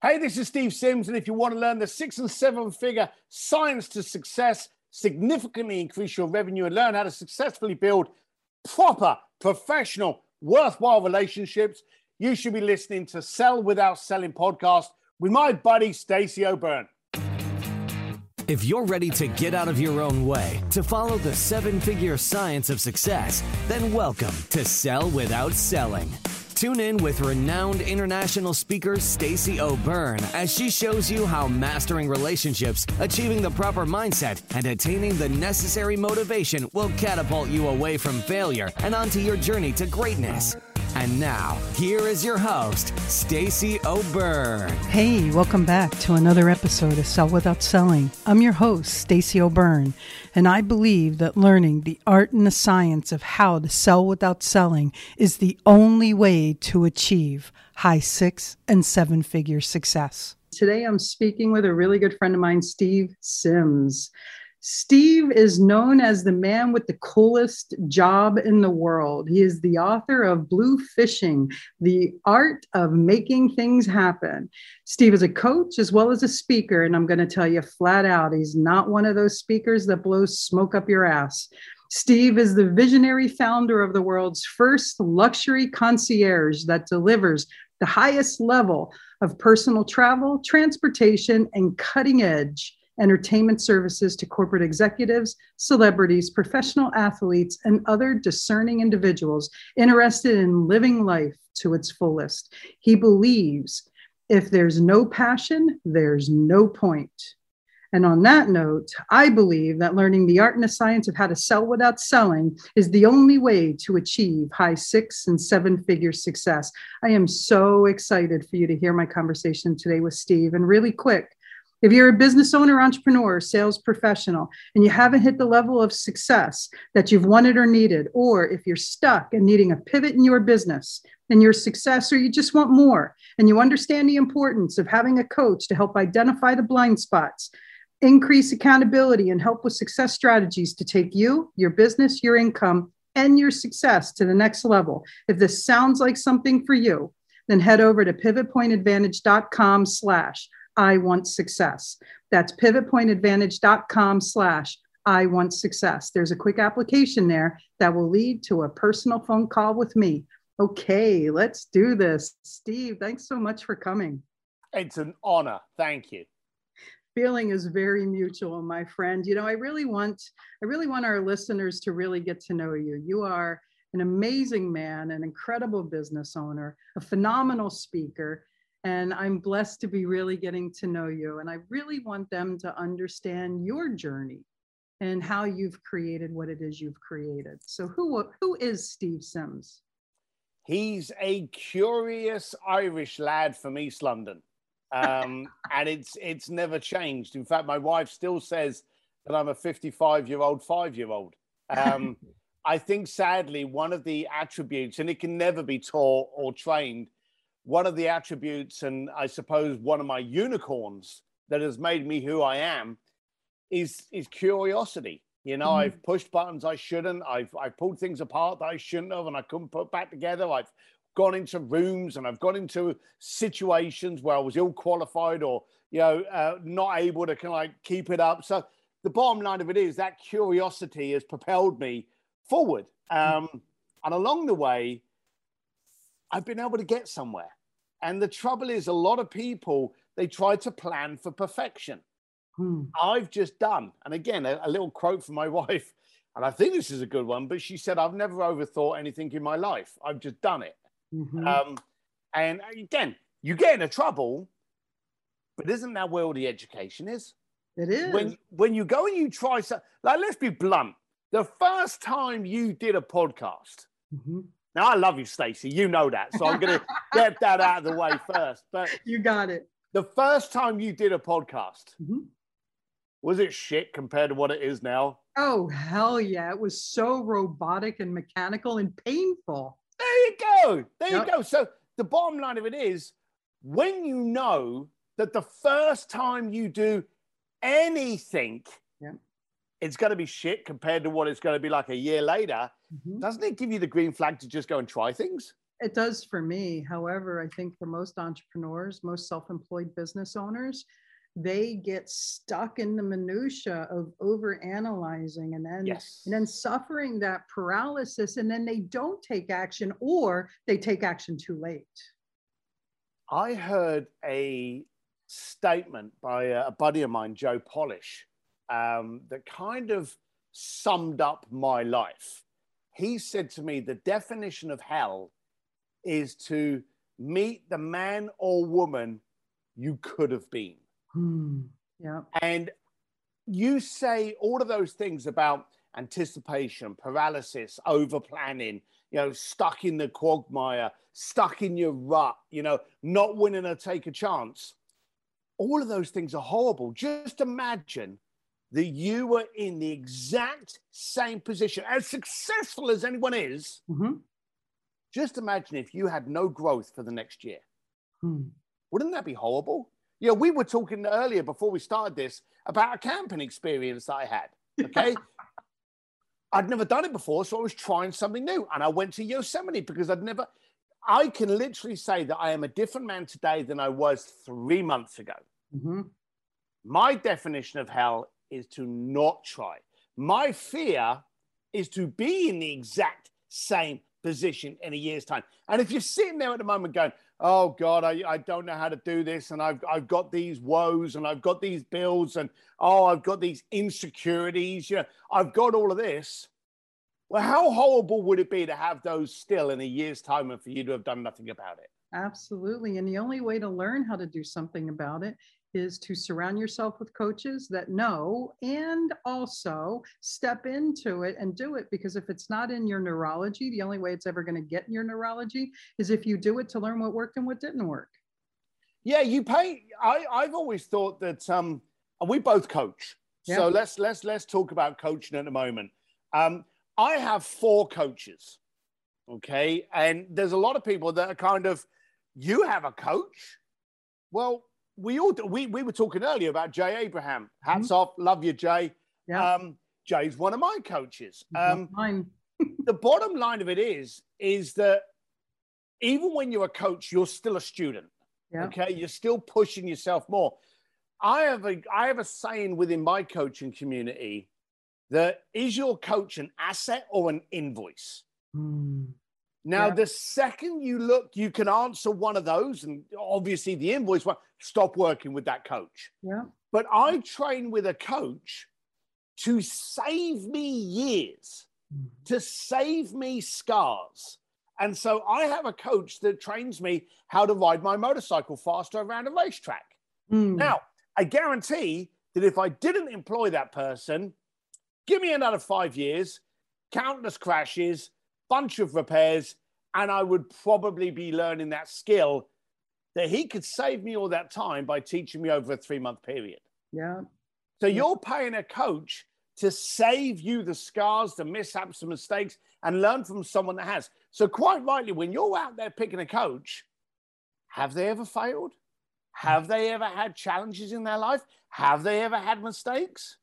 Hey, this is Steve Sims, and if you want to learn the six and seven figure science to success, significantly increase your revenue, and learn how to successfully build proper, professional, worthwhile relationships, you should be listening to Sell Without Selling podcast with my buddy Stacey O'Byrne. If you're ready to get out of your own way to follow the seven figure science of success, then welcome to Sell Without Selling. Tune in with renowned international speaker Stacey O'Byrne as she shows you how mastering relationships, achieving the proper mindset, and attaining the necessary motivation will catapult you away from failure and onto your journey to greatness. And now, here is your host, Stacey O'Byrne. Hey, welcome back to another episode of Sell Without Selling. I'm your host, Stacey O'Byrne, and I believe that learning the art and the science of how to sell without selling is the only way to achieve high six and seven figure success. Today I'm speaking with a really good friend of mine, Steve Sims. Steve is known as the man with the coolest job in the world. He is the author of Blue Fishing, The Art of Making Things Happen. Steve is a coach as well as a speaker, and I'm going to tell you flat out, he's not one of those speakers that blows smoke up your ass. Steve is the visionary founder of the world's first luxury concierge that delivers the highest level of personal travel, transportation, and cutting edge entertainment services to corporate executives, celebrities, professional athletes, and other discerning individuals interested in living life to its fullest. He believes if there's no passion, there's no point. And on that note, I believe that learning the art and the science of how to sell without selling is the only way to achieve high six and seven figure success. I am so excited for you to hear my conversation today with Steve. And really quick, if you're a business owner, entrepreneur, sales professional, and you haven't hit the level of success that you've wanted or needed, or if you're stuck and needing a pivot in your business and your success, or you just want more, and you understand the importance of having a coach to help identify the blind spots, increase accountability, and help with success strategies to take you, your business, your income, and your success to the next level. If this sounds like something for you, then head over to pivotpointadvantage.com slash I want success. That's pivotpointadvantage.com slash I want success. There's a quick application there that will lead to a personal phone call with me. Okay, let's do this. Steve, thanks so much for coming. It's an honor. Thank you. Feeling is very mutual, my friend. You know, I really want I really want our listeners to really get to know you. You are an amazing man, an incredible business owner, a phenomenal speaker, and I'm blessed to be really getting to know you. And I really want them to understand your journey and how you've created what it is you've created. So, who, who is Steve Sims? He's a curious Irish lad from East London. Um, and it's it's never changed. In fact, my wife still says that I'm a 55 year old five year old. Um, I think sadly one of the attributes, and it can never be taught or trained, one of the attributes, and I suppose one of my unicorns that has made me who I am, is is curiosity. You know, mm-hmm. I've pushed buttons I shouldn't. I've I've pulled things apart that I shouldn't have, and I couldn't put back together. I've gone into rooms and I've gone into situations where I was ill qualified or you know uh, not able to kind of like keep it up. So the bottom line of it is that curiosity has propelled me forward. Mm-hmm. Um, and along the way, I've been able to get somewhere. And the trouble is, a lot of people they try to plan for perfection. Hmm. I've just done, and again, a, a, little quote from my wife, and I think this is a good one. But she said, "I've never overthought anything in my life. I've just done it." Mm-hmm. Um, and again, you get into trouble, but isn't that where all the education is? It is. When when you go and you try so like let's be blunt. The first time you did a podcast, mm-hmm. Now I love you, Stacey. You know that, so I'm going to get that out of the way first. But you got it. The first time you did a podcast, mm-hmm. was it shit compared to what it is now? Oh hell yeah! It was so robotic and mechanical and painful. There you go. There yep. you go. So the bottom line of it is, when you know that the first time you do anything, yep. It's going to be shit compared to what it's going to be like a year later Mm-hmm. Doesn't it give you the green flag to just go and try things? It does for me. However, I think for most entrepreneurs, most self-employed business owners, they get stuck in the minutia of over analyzing and then yes. and then suffering that paralysis and then they don't take action or they take action too late i heard a statement by a buddy of mine joe polish um, that kind of summed up my life he said to me the definition of hell is to meet the man or woman you could have been Hmm. Yeah. And you say all of those things about anticipation, paralysis, over planning, you know, stuck in the quagmire, stuck in your rut, you know, not winning to take a chance. All of those things are horrible. Just imagine that you were in the exact same position, as successful as anyone is. Mm-hmm. Just imagine if you had no growth for the next year. Hmm. Wouldn't that be horrible? You know, we were talking earlier before we started this about a camping experience that I had. Okay. I'd never done it before, so I was trying something new. And I went to Yosemite because I'd never, I can literally say that I am a different man today than I was three months ago. Mm-hmm. My definition of hell is to not try. My fear is to be in the exact same position in a year's time. And if you're sitting there at the moment going, oh God, I, I don't know how to do this. And I've, I've got these woes and I've got these bills and oh, I've got these insecurities. You know, I've got all of this. Well, how horrible would it be to have those still in a year's time and for you to have done nothing about it? Absolutely. And the only way to learn how to do something about it is to surround yourself with coaches that know and also step into it and do it because if it's not in your neurology the only way it's ever going to get in your neurology is if you do it to learn what worked and what didn't work. Yeah you pay i i've always thought that um we both coach. Yeah. so let's let's let's talk about coaching at the moment. Um i have four coaches okay? And there's a lot of people that are kind of you have a coach? Well we all we we were talking earlier about Jay Abraham. Hats mm-hmm. off, love you, Jay. Yeah. Um, Jay's one of my coaches. Um, mine. the bottom line of it is is that even when you're a coach, you're still a student. Yeah. Okay, you're still pushing yourself more. I have a I have a saying within my coaching community that is your coach an asset or an invoice? Mm. Now, yeah. the second you look, you can answer one of those, and obviously the invoice one, stop working with that coach. Yeah. But I train with a coach to save me years, mm-hmm. to save me scars. And so I have a coach that trains me how to ride my motorcycle faster around a racetrack. Mm. Now, I guarantee that if I didn't employ that person, give me another five years, countless crashes, bunch of repairs, and I would probably be learning that skill that he could save me all that time by teaching me over a three month period. Yeah. So you're paying a coach to save you the scars, the mishaps, the mistakes, and learn from someone that has. So, quite rightly, when you're out there picking a coach, have they ever failed? Have they ever had challenges in their life? Have they ever had mistakes?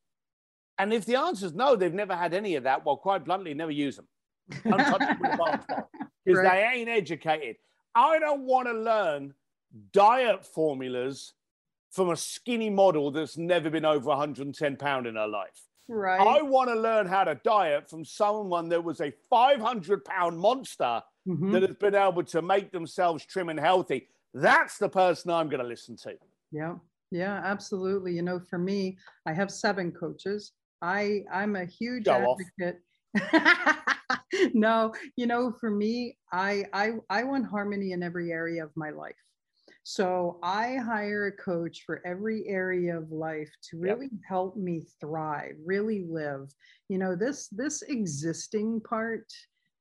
And if the answer is no, they've never had any of that, well, quite bluntly, never use them because right. they ain't educated. I don't want to learn diet formulas from a skinny model that's never been over 110 pound in her life. Right. I want to learn how to diet from someone that was a 500 pound monster mm-hmm. that has been able to make themselves trim and healthy. That's the person I'm going to listen to. Yeah. Yeah, absolutely. You know, for me, I have seven coaches. I I'm a huge Show advocate. no, you know, for me, I, I I want harmony in every area of my life. So I hire a coach for every area of life to really yep. help me thrive, really live. You know, this this existing part,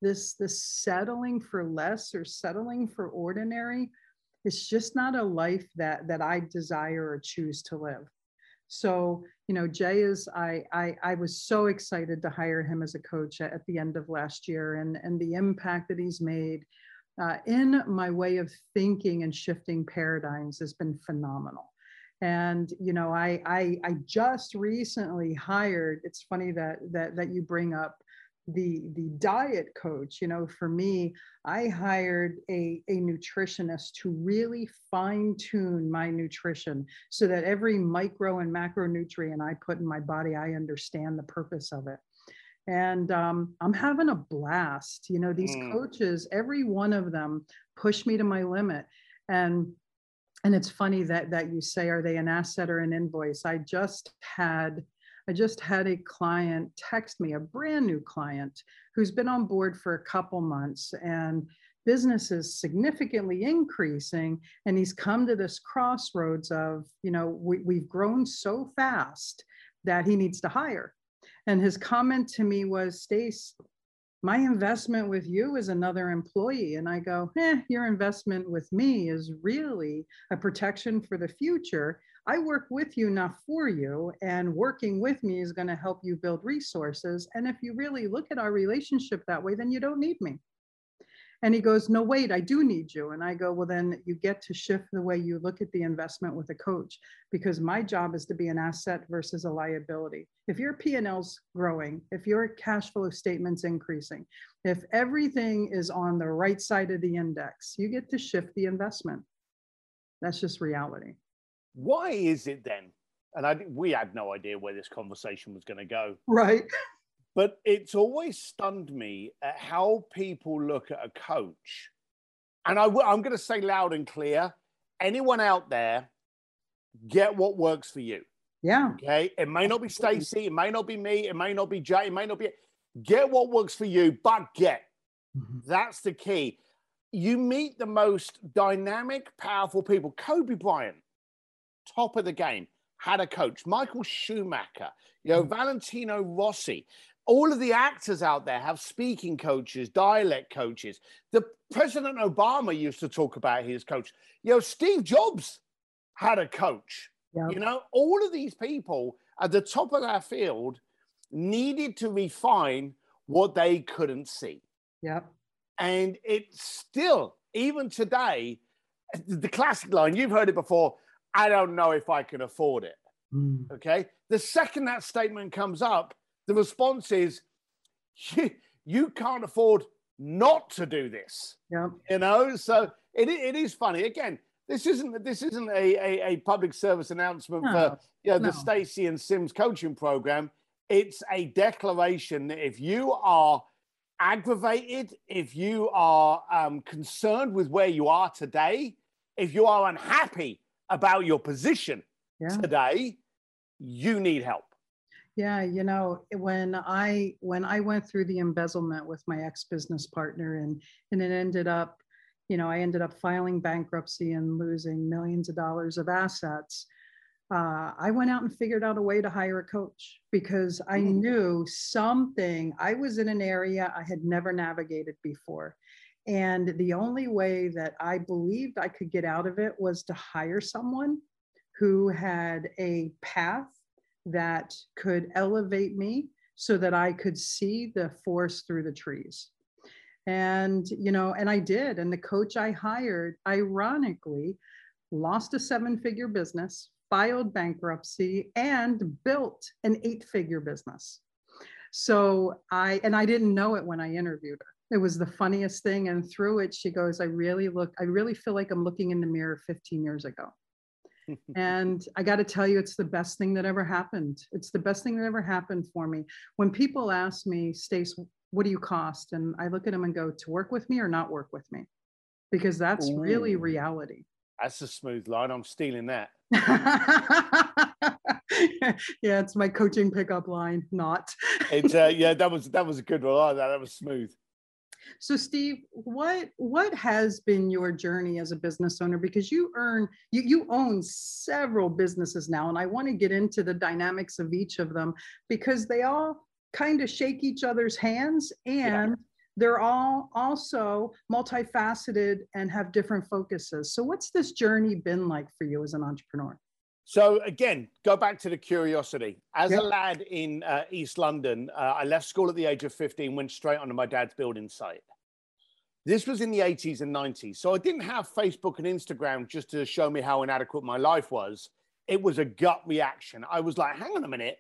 this this settling for less or settling for ordinary, it's just not a life that that I desire or choose to live. So, you know, Jay is, I, I, I was so excited to hire him as a coach at, the end of last year and, and the impact that he's made uh, in my way of thinking and shifting paradigms has been phenomenal. And, you know, I, I, I just recently hired, it's funny that, that, that you bring up the the diet coach you know for me i hired a, a nutritionist to really fine tune my nutrition so that every micro and macronutrient i put in my body i understand the purpose of it. And um, i'm having a blast you know these mm. coaches every one of them push me to my limit. And and it's funny that that you say are they an asset or an invoice? I just had I just had a client text me, a brand new client who's been on board for a couple months and business is significantly increasing. And he's come to this crossroads of, you know, we, we've grown so fast that he needs to hire. And his comment to me was, Stace, my investment with you is another employee. And I go, eh, your investment with me is really a protection for the future I work with you, not for you. And working with me is going to help you build resources. And if you really look at our relationship that way, then you don't need me. And he goes, No, wait, I do need you. And I go, Well, then you get to shift the way you look at the investment with a coach because my job is to be an asset versus a liability. If your P&L's growing, if your cash flow statement's increasing, if everything is on the right side of the index, you get to shift the investment. That's just reality. Why is it then? And I, we had no idea where this conversation was going to go. Right. But it's always stunned me at how people look at a coach. And I, I'm going to say loud and clear anyone out there, get what works for you. Yeah. Okay. It may not be Stacey. It may not be me. It may not be Jay. It may not be. Get what works for you, but get. Mm-hmm. That's the key. You meet the most dynamic, powerful people. Kobe Bryant, top of the game, had a coach. Michael Schumacher, you know, mm. Valentino Rossi. All of the actors out there have speaking coaches, dialect coaches. The President Obama used to talk about his coach. You know, Steve Jobs had a coach. Yep. You know, all of these people at the top of their field needed to refine what they couldn't see. Yeah. And it's still, even today, the classic line, you've heard it before I don't know if I can afford it. Mm. Okay. The second that statement comes up, the response is, you, you can't afford not to do this. Yeah. You know, so it, it is funny. Again, this isn't this isn't a, a, a public service announcement no, for you know, no. the Stacey and Sims coaching program. It's a declaration that if you are aggravated, if you are um, concerned with where you are today, if you are unhappy about your position yeah. today, you need help. Yeah, you know, when I when I went through the embezzlement with my ex-business partner and and it ended up, you know, I ended up filing bankruptcy and losing millions of dollars of assets. Uh, I went out and figured out a way to hire a coach because I mm. knew something. I was in an area I had never navigated before. And the only way that I believed I could get out of it was to hire someone who had a path that could elevate me so that I could see the forest through the trees. And, you know, and I did. And the coach I hired, ironically, lost a seven figure business, filed bankruptcy, and built an eight figure business. So I, and I didn't know it when I interviewed her it was the funniest thing. And through it, she goes, I really look, I really feel like I'm looking in the mirror 15 years ago. and I got to tell you, it's the best thing that ever happened. It's the best thing that ever happened for me. When people ask me, Stace, what do you cost? And I look at them and go, to work with me or not work with me? Because that's Ooh, really reality. That's a smooth line. I'm stealing that. yeah, it's my coaching pickup line, not. it's uh, yeah, that was that was a good one. That That was smooth. So Steve, what what has been your journey as a business owner? Because you earn you you own several businesses now, and I want to get into the dynamics of each of them because they all kind of shake each other's hands and yeah. they're all also multifaceted and have different focuses. So what's this journey been like for you as an entrepreneur? So again, go back to the curiosity. As yep. a lad in uh, East London, uh, I left school at the age of 15, went straight onto my dad's building site. This was in the 80s and 90s. So I didn't have Facebook and Instagram just to show me how inadequate my life was. It was a gut reaction. I was like, hang on a minute,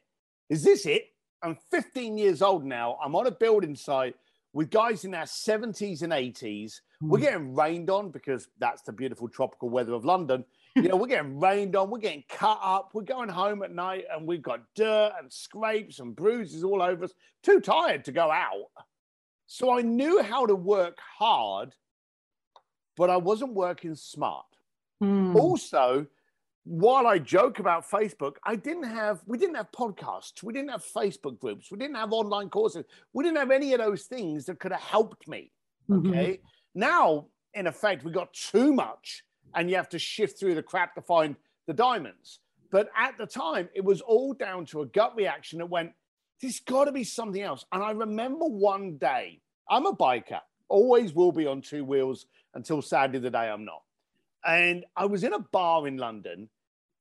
is this it? I'm 15 years old now. I'm on a building site with guys in their 70s and 80s. We're Hmm. getting rained on because that's the beautiful tropical weather of London. You know, we're getting rained on, we're getting cut up, we're going home at night and we've got dirt and scrapes and bruises all over us. Too tired to go out. So I knew how to work hard, but I wasn't working smart. Hmm. Also, while I joke about Facebook, I didn't have we didn't have podcasts, we didn't have Facebook groups, we didn't have online courses, we didn't have any of those things that could have helped me. Mhm. Okay. Now, in effect, we got too much, and you have to shift through the crap to find the diamonds. But at the time, it was all down to a gut reaction that went, there's got to be something else. And I remember one day, I'm a biker, always will be on two wheels until sadly the day I'm not. And I was in a bar in London,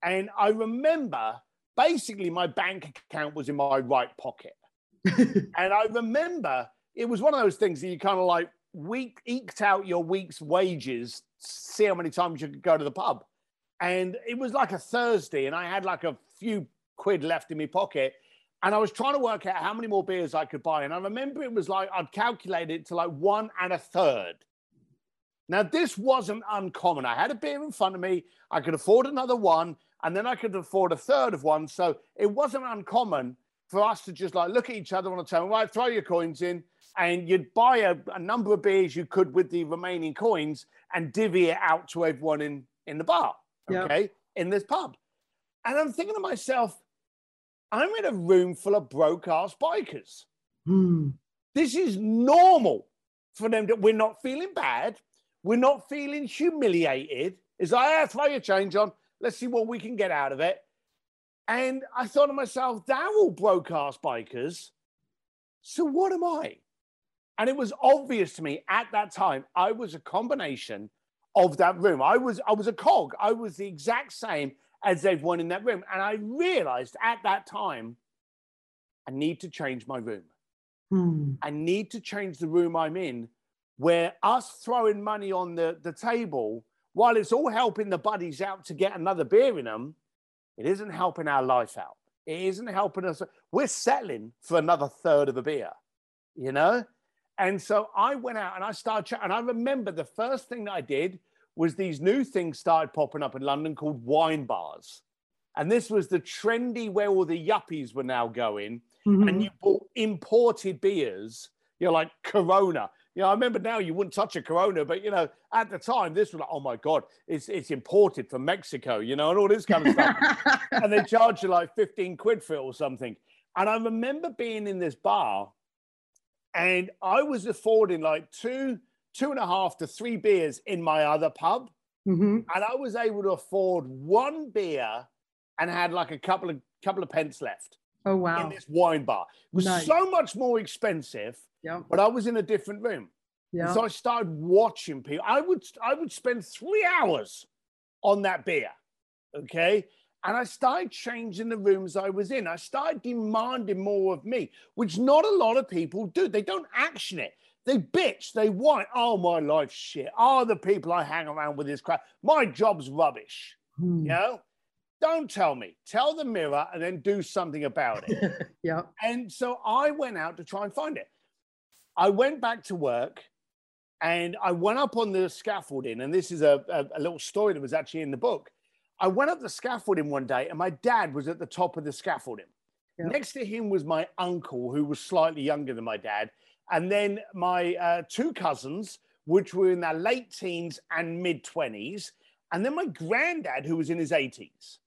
and I remember basically my bank account was in my right pocket. and I remember it was one of those things that you kind of like week eked out your week's wages, see how many times you could go to the pub. And it was like a Thursday, and I had like a few quid left in my pocket. And I was trying to work out how many more beers I could buy. And I remember it was like I'd calculated it to like one and a third. Now, this wasn't uncommon. I had a beer in front of me. I could afford another one, and then I could afford a third of one. So it wasn't uncommon for us to just like look at each other on a table, right? Throw your coins in, and you'd buy a, a number of beers you could with the remaining coins and divvy it out to everyone in in the bar, Yep. okay, in this pub. And I'm thinking to myself, I'm in a room full of broke ass bikers. Hmm. this is normal for them that we're not feeling bad. We're not feeling humiliated. It's like ah, throw your change on. Let's see what we can get out of it. And i thought to myself they're all broke ass bikers. So what am i and it was obvious to me at that time i was a combination of that room i was i was a cog i was the exact same as everyone in that room and i realized at that time i need to change my room Hmm. I need to change the room I'm in where us throwing money on the, the table, while it's all helping the buddies out to get another beer in them, it isn't helping our life out. It isn't helping us. We're settling for another third of a beer, you know? And so I went out and I started, ch- and I remember the first thing that I did was these new things started popping up in London called wine bars. And this was the trendy where all the yuppies were now going Mhm. and you bought imported beers, you know, like Corona. You know, I remember now you wouldn't touch a Corona, but you know, at the time, this was like, oh my God, it's it's imported from Mexico, you know, and all this kind of stuff. and they charge you like 15 quid for it or something. And I remember being in this bar and I was affording like two, two and a half to three beers in my other pub. Mhm. And I was able to afford one beer and had like a couple of couple of pence left Oh wow. in this wine bar. It was Nice. so much more expensive, Yep. but I was in a different room. Yeah. So I started watching people. I would I would spend three hours on that beer. Okay. And I started changing the rooms I was in. I started demanding more of me, which not a lot of people do. They don't action it. They bitch, they whine. Oh, my life's shit. Oh, the people I hang around with is crap. My job's rubbish. Hmm. You know? Don't tell me. Tell the mirror and then do something about it. yeah. And so I went out to try and find it. I went back to work and I went up on the scaffolding. And this is a, a, a little story that was actually in the book. I went up the scaffolding one day and my dad was at the top of the scaffolding. Yeah. Next to him was my uncle, who was slightly younger than my dad. And then my uh, two cousins, which were in their late teens and mid 20s. And then my granddad, who was in his 80s.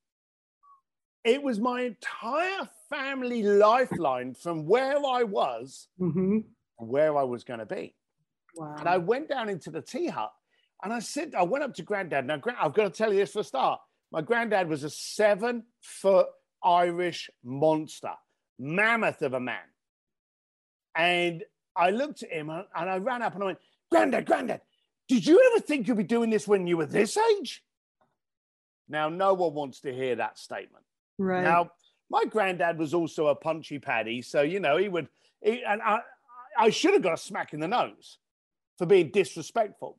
It was my entire family lifeline from where I was hmm to where I was going to be. Wow. And I went down into the tea hut and I said, I went up to granddad. Now, I've got to tell you this for a start. My granddad was a seven foot Irish monster, mammoth of a man. And I looked at him and I ran up and I went, Granddad, Granddad, did you ever think you'd be doing this when you were this age? Now, no one wants to hear that statement. right. Now, my granddad was also a punchy paddy, so you know he would. He, and I, I should have got a smack in the nose for being disrespectful,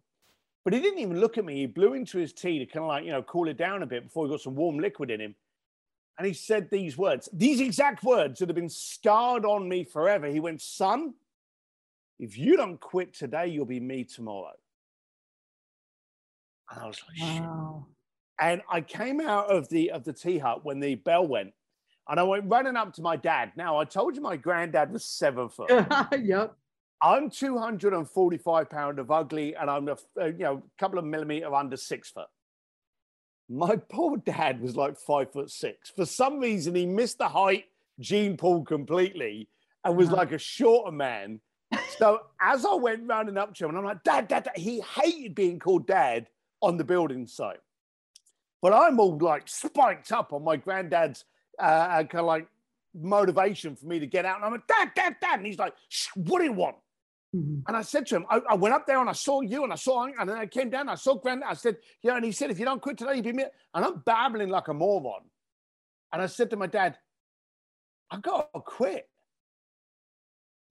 but he didn't even look at me. He blew into his tea to kind of like you know cool it down a bit before he got some warm liquid in him. And he said these words, these exact words that have been scarred on me forever. He went, Son, if you don't quit today, you'll be me tomorrow. And I was like, wow. And I came out of the of the tea hut when the bell went, and I went running up to my dad. Now I told you my granddad was seven foot. yep. I'm 245 pound of ugly, and I'm a uh, you know a couple of millimeter under six foot. My poor dad was like five foot six. For some reason, he missed the height gene pool completely and was uh-huh. like a shorter man. So as I went rounding up to him, and I'm like, Dad, Dad, Dad, he hated being called Dad on the building site. But I'm all like spiked up on my granddad's uh, uh kind of like motivation for me to get out. And I'm like, Dad, Dad, Dad. And he's like, what do you want? Mm-hmm. And I said to him, I, I, went up there and I saw you and I saw, and then I came down, I saw Granddad. I said, yeah. And he said, if you don't quit today, you'll be me. And I'm babbling like a moron. And I said to my dad, I got to quit.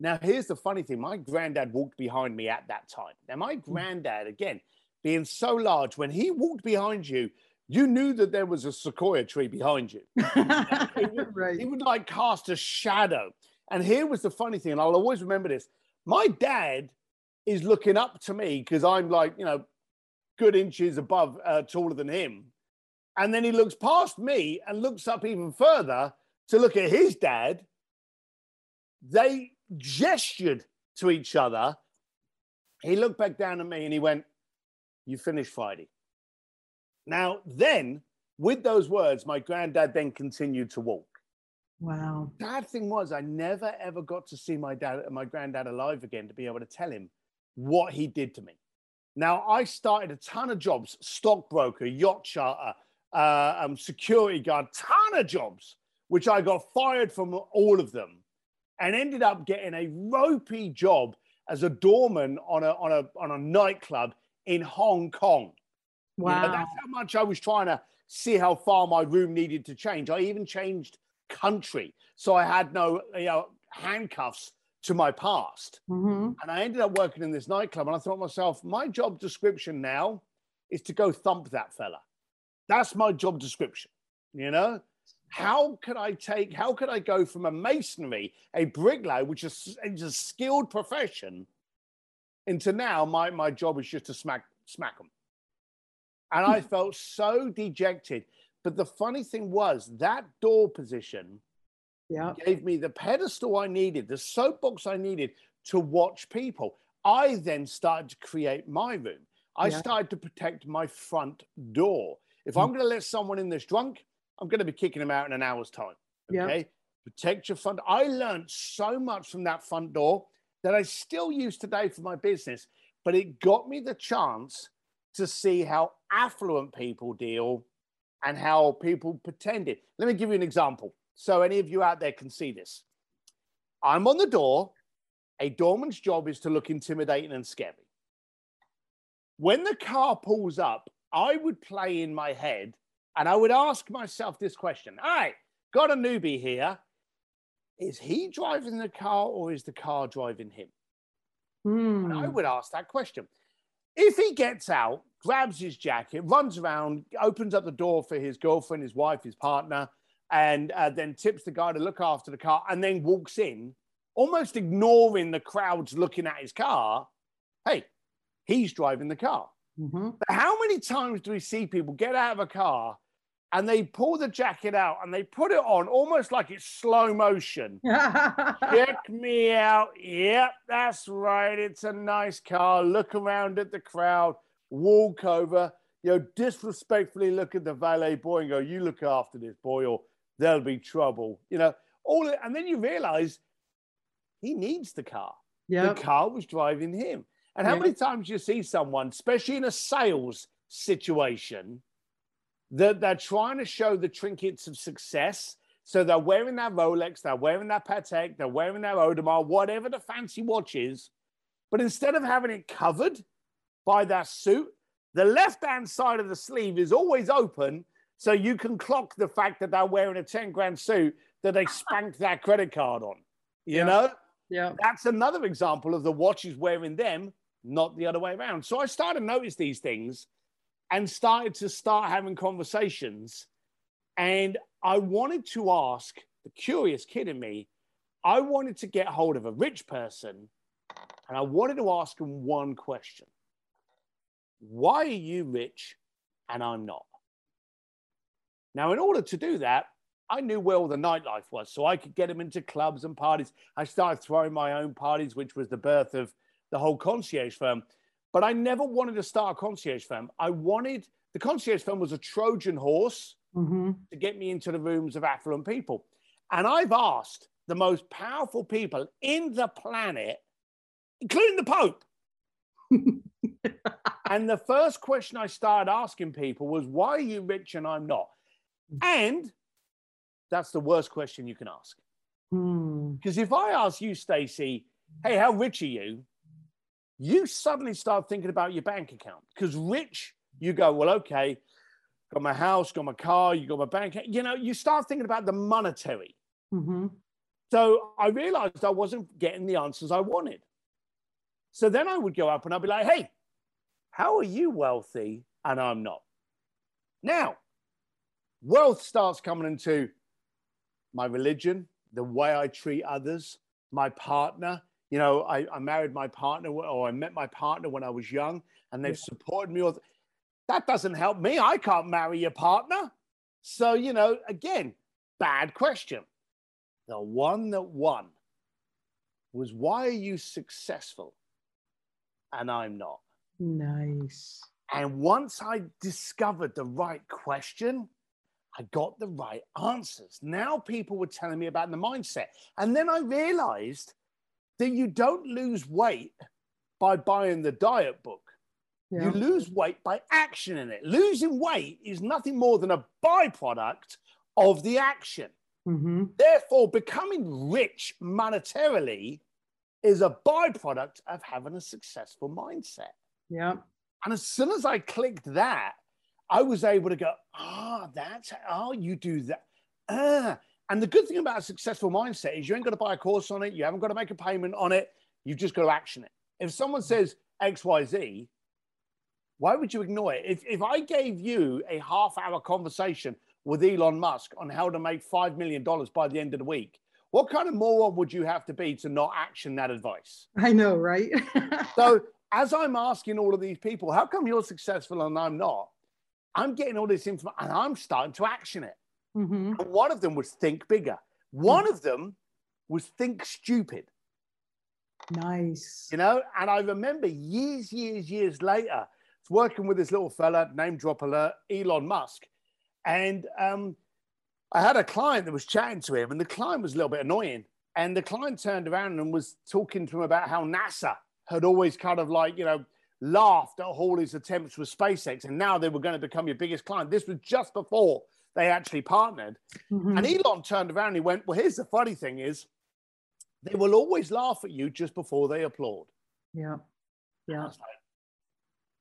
Now, here's the funny thing my granddad walked behind me at that time. Now, my mm. granddad, again, being so large, when he walked behind you, you knew that there was a sequoia tree behind you. he, would, right. he would like cast a shadow. And here was the funny thing, and I'll always remember this. My dad is looking up to me because I'm like, you know, good inches above, uh, taller than him. And then he looks past me and looks up even further to look at his dad. They gestured to each other. He looked back down at me and he went, You finished Friday. Now, then, with those words, my granddad then continued to walk. Wow. Bad thing was, I never ever got to see my dad, and my granddad alive again to be able to tell him what he did to me. Now, I started a ton of jobs stockbroker, yacht charter, uh, um, security guard, ton of jobs, which I got fired from all of them and ended up getting a ropey job as a doorman on a, on a, on a nightclub in Hong Kong. Wow. You know, that's how much I was trying to see how far my room needed to change. I even changed country. So I had no you know, handcuffs to my past. Mm-hmm. And I ended up working in this nightclub. And I thought to myself, my job description now is to go thump that fella. That's my job description. You know, how could I take, how could I go from a masonry, a bricklayer, which is, is a skilled profession, into now my, my job is just to smack, smack them. And I felt so dejected. But the funny thing was that door position yeah. gave me the pedestal I needed, the soapbox I needed to watch people. I then started to create my room. I yeah. started to protect my front door. If mm. I'm going to let someone in this drunk, I'm going to be kicking them out in an hour's time. Okay. Yeah. Protect your front. I learned so much from that front door that I still use today for my business, but it got me the chance to see how affluent people deal and how people pretend it. Let me give you an example so any of you out there can see this. I'm on the door. A doorman's job is to look intimidating and scary. When the car pulls up, I would play in my head and I would ask myself this question All right, got a newbie here. Is he driving the car or is the car driving him? Mm. And I hmm. would ask that question. If he gets out grabs his jacket, runs around, opens up the door for his girlfriend, his wife, his partner, and uh, then tips the guy to look after the car and then walks in, almost ignoring the crowds looking at his car. Hey, he's driving the car. Mm-hmm. But how many times do we see people get out of a car and they pull the jacket out and they put it on almost like it's slow motion. Check me out. Yep, that's right. It's a nice car. Look around at the crowd walk over, you know, disrespectfully look at the valet boy and go, "You look after this boy, or there'll be trouble." You know, all and then you realize he needs the car. Yeah, the car was driving him. And how many times you see someone, especially in a sales situation, that they're trying to show the trinkets of success. So they're wearing their Rolex, they're wearing their Patek, they're wearing their Audemars, whatever the fancy watch is. But instead of having it covered, by that suit, the left hand side of the sleeve is always open so you can clock the fact that they're wearing a 10 grand suit that they spanked that credit card on. You yeah. know? Yeah. That's another example of the watch is wearing them, not the other way around. So I started to notice these things and started to start having conversations And I wanted to ask the curious kid in me, I wanted to get hold of a rich person and I wanted to ask him one question Why are you rich and I'm not? Now, in order to do that, I knew where all the nightlife was, so I could get him into clubs and parties. I started throwing my own parties, which was the birth of the whole concierge firm. But I never wanted to start a concierge firm. I wanted the concierge firm was a Trojan horse mm-hmm. to get me into the rooms of affluent people. And I've asked the most powerful people in the planet, including the Pope. and the first question I started asking people was, why are you rich and I'm not? And that's the worst question you can ask. Because hmm. if I ask you, Stacey, hey, how rich are you? You suddenly start thinking about your bank account. Because rich, you go, well, okay, got my house, got my car, you got my bank. You know, you start thinking about the monetary. Mm-hmm. So I realized I wasn't getting the answers I wanted. So then I would go up and I'd be like, hey, how are you wealthy? And I'm not. Now, wealth starts coming into my religion, the way I treat others, my partner. You know, I, I married my partner or I met my partner when I was young and they've supported me. That doesn't help me. I can't marry your partner. So, you know, again, bad question. The one that won was why are you successful and I'm not? Nice. And once I discovered the right question, I got the right answers. Now people were telling me about the mindset. And then I realized that you don't lose weight by buying the diet book. Yeah. You lose weight by action in it. Losing weight is nothing more than a byproduct of the action. Mm-hmm. Therefore, becoming rich monetarily is a byproduct of having a successful mindset. Yeah. And as soon as I clicked that, I was able to go, ah, oh, that's oh, you do that. Ah. And the good thing about a successful mindset is you ain't got to buy a course on it. You haven't got to make a payment on it. You've just got to action it. If someone mm. says XYZ, why would you ignore it? If, if I gave you a half hour conversation with Elon Musk on how to make $5 million by the end of the week, what kind of moron would you have to be to not action that advice? I know, right? so, as I'm asking all of these people, how come you're successful and I'm not? I'm getting all this information and I'm starting to action it. Mm-hmm. one of them was think bigger. One mm-hmm. of them was think stupid. Nice. You know, and I remember years, years, years later, working with this little fella, name drop alert, Elon Musk. And um, I had a client that was chatting to him, and the client was a little bit annoying. And the client turned around and was talking to him about how NASA had always kind of like, you know, laughed at all his attempts with SpaceX, and now they were going to become your biggest client. This was just before they actually partnered. Mm-hmm. And Elon turned around and he went, Well, here's the funny thing is they will always laugh at you just before they applaud. Yeah. Yeah.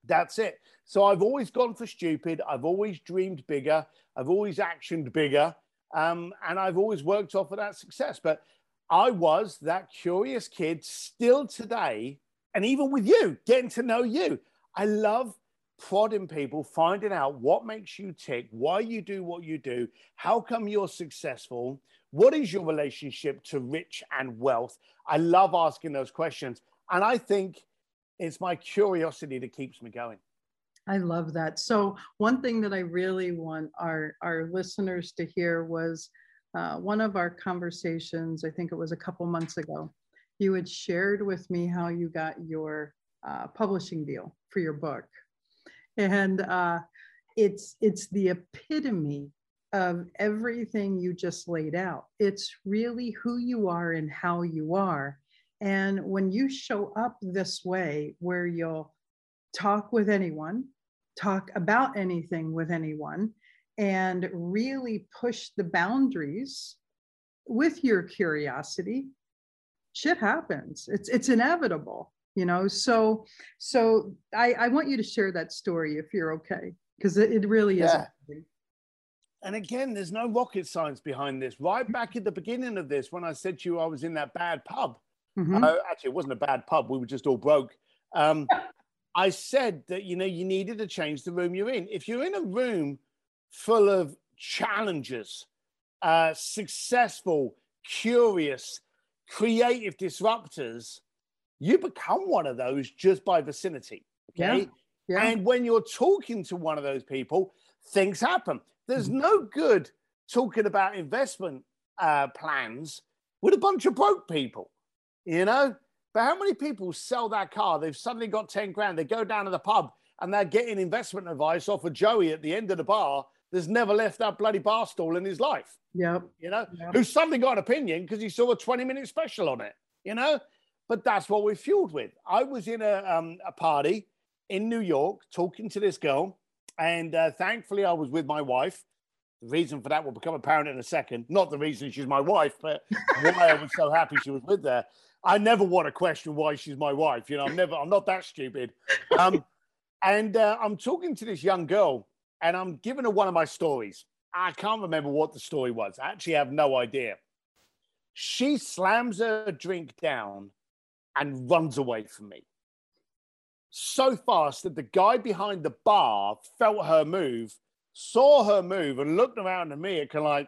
That's it. So I've always gone for stupid. I've always dreamed bigger. I've always actioned bigger. Um, and I've always worked off of that success. But I was that curious kid still today and even with you, getting to know you. I love prodding people, finding out what makes you tick, why you do what you do, how come you're successful, what is your relationship to rich and wealth. I love asking those questions. And I think it's my curiosity that keeps me going. I love that. So, one thing that I really want our, our listeners to hear was uh, one of our conversations, I think it was a couple months ago you had shared with me how you got your uh, publishing deal for your book, and uh, it's it's the epitome of everything you just laid out. It's really who you are and how you are. And when you show up this way, where you'll talk with anyone, talk about anything with anyone, and really push the boundaries with your curiosity shit happens. It's it's inevitable, you know. So so I, I want you to share that story if you're okay, because it, it really is. Yeah. And again, there's no rocket science behind this. Right back at the beginning of this, when I said to you I was in that bad pub, mm-hmm. uh, actually, it wasn't a bad pub. We were just all broke. Um, I said that you know you needed to change the room you're in. If you're in a room full of challengers, uh, successful, curious, creative disruptors, you become one of those just by vicinity. Okay. Yeah. Yeah. And when you're talking to one of those people, things happen. There's Mm-hmm. no good talking about investment uh, plans with a bunch of broke people, you know? But how many people sell that car? They've suddenly got 10 grand. They go down to the pub and they're getting investment advice off of Joey at the end of the bar that's never left that bloody bar stool in his life, Yeah. you know? Yep. Who's suddenly got an opinion because he saw a 20 minute special on it, you know? But that's what we're fueled with. I was in a, um, a party in New York talking to this girl, and uh, thankfully I was with my wife. The reason for that will become apparent in a second. Not the reason she's my wife, but why I was so happy she was with there. I never want to question why she's my wife. You know, I'm never, I'm not that stupid. Um, and uh, I'm talking to this young girl, and I'm giving her one of my stories. I can't remember what the story was. I actually have no idea. She slams her drink down and runs away from me so fast that the guy behind the bar felt her move, saw her move, and looked around at me and kind of like,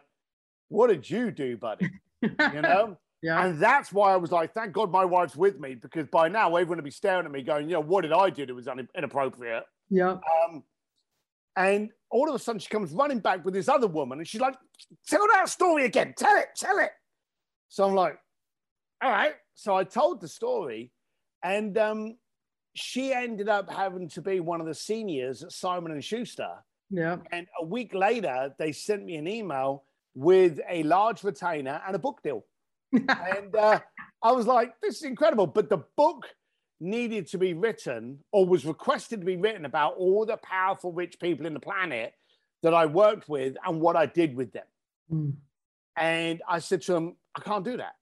"What did you do, buddy?" You know. yeah. And that's why I was like, "Thank God my wife's with me," because by now everyone would be staring at me, going, "You know, what did I do that was un- inappropriate?" Yeah. Um, and all of a sudden, she comes running back with this other woman, and she's like, "Tell that story again. Tell it. Tell it." So I'm like, "All right." So I told the story, and um, she ended up having to be one of the seniors at Simon and Schuster. Yep. And a week later, they sent me an email with a large retainer and a book deal. and uh, I was like, this is incredible. But the book needed to be written or was requested to be written about all the powerful, rich people in the planet that I worked with and what I did with them. Mm. And I said to him, I can't do that.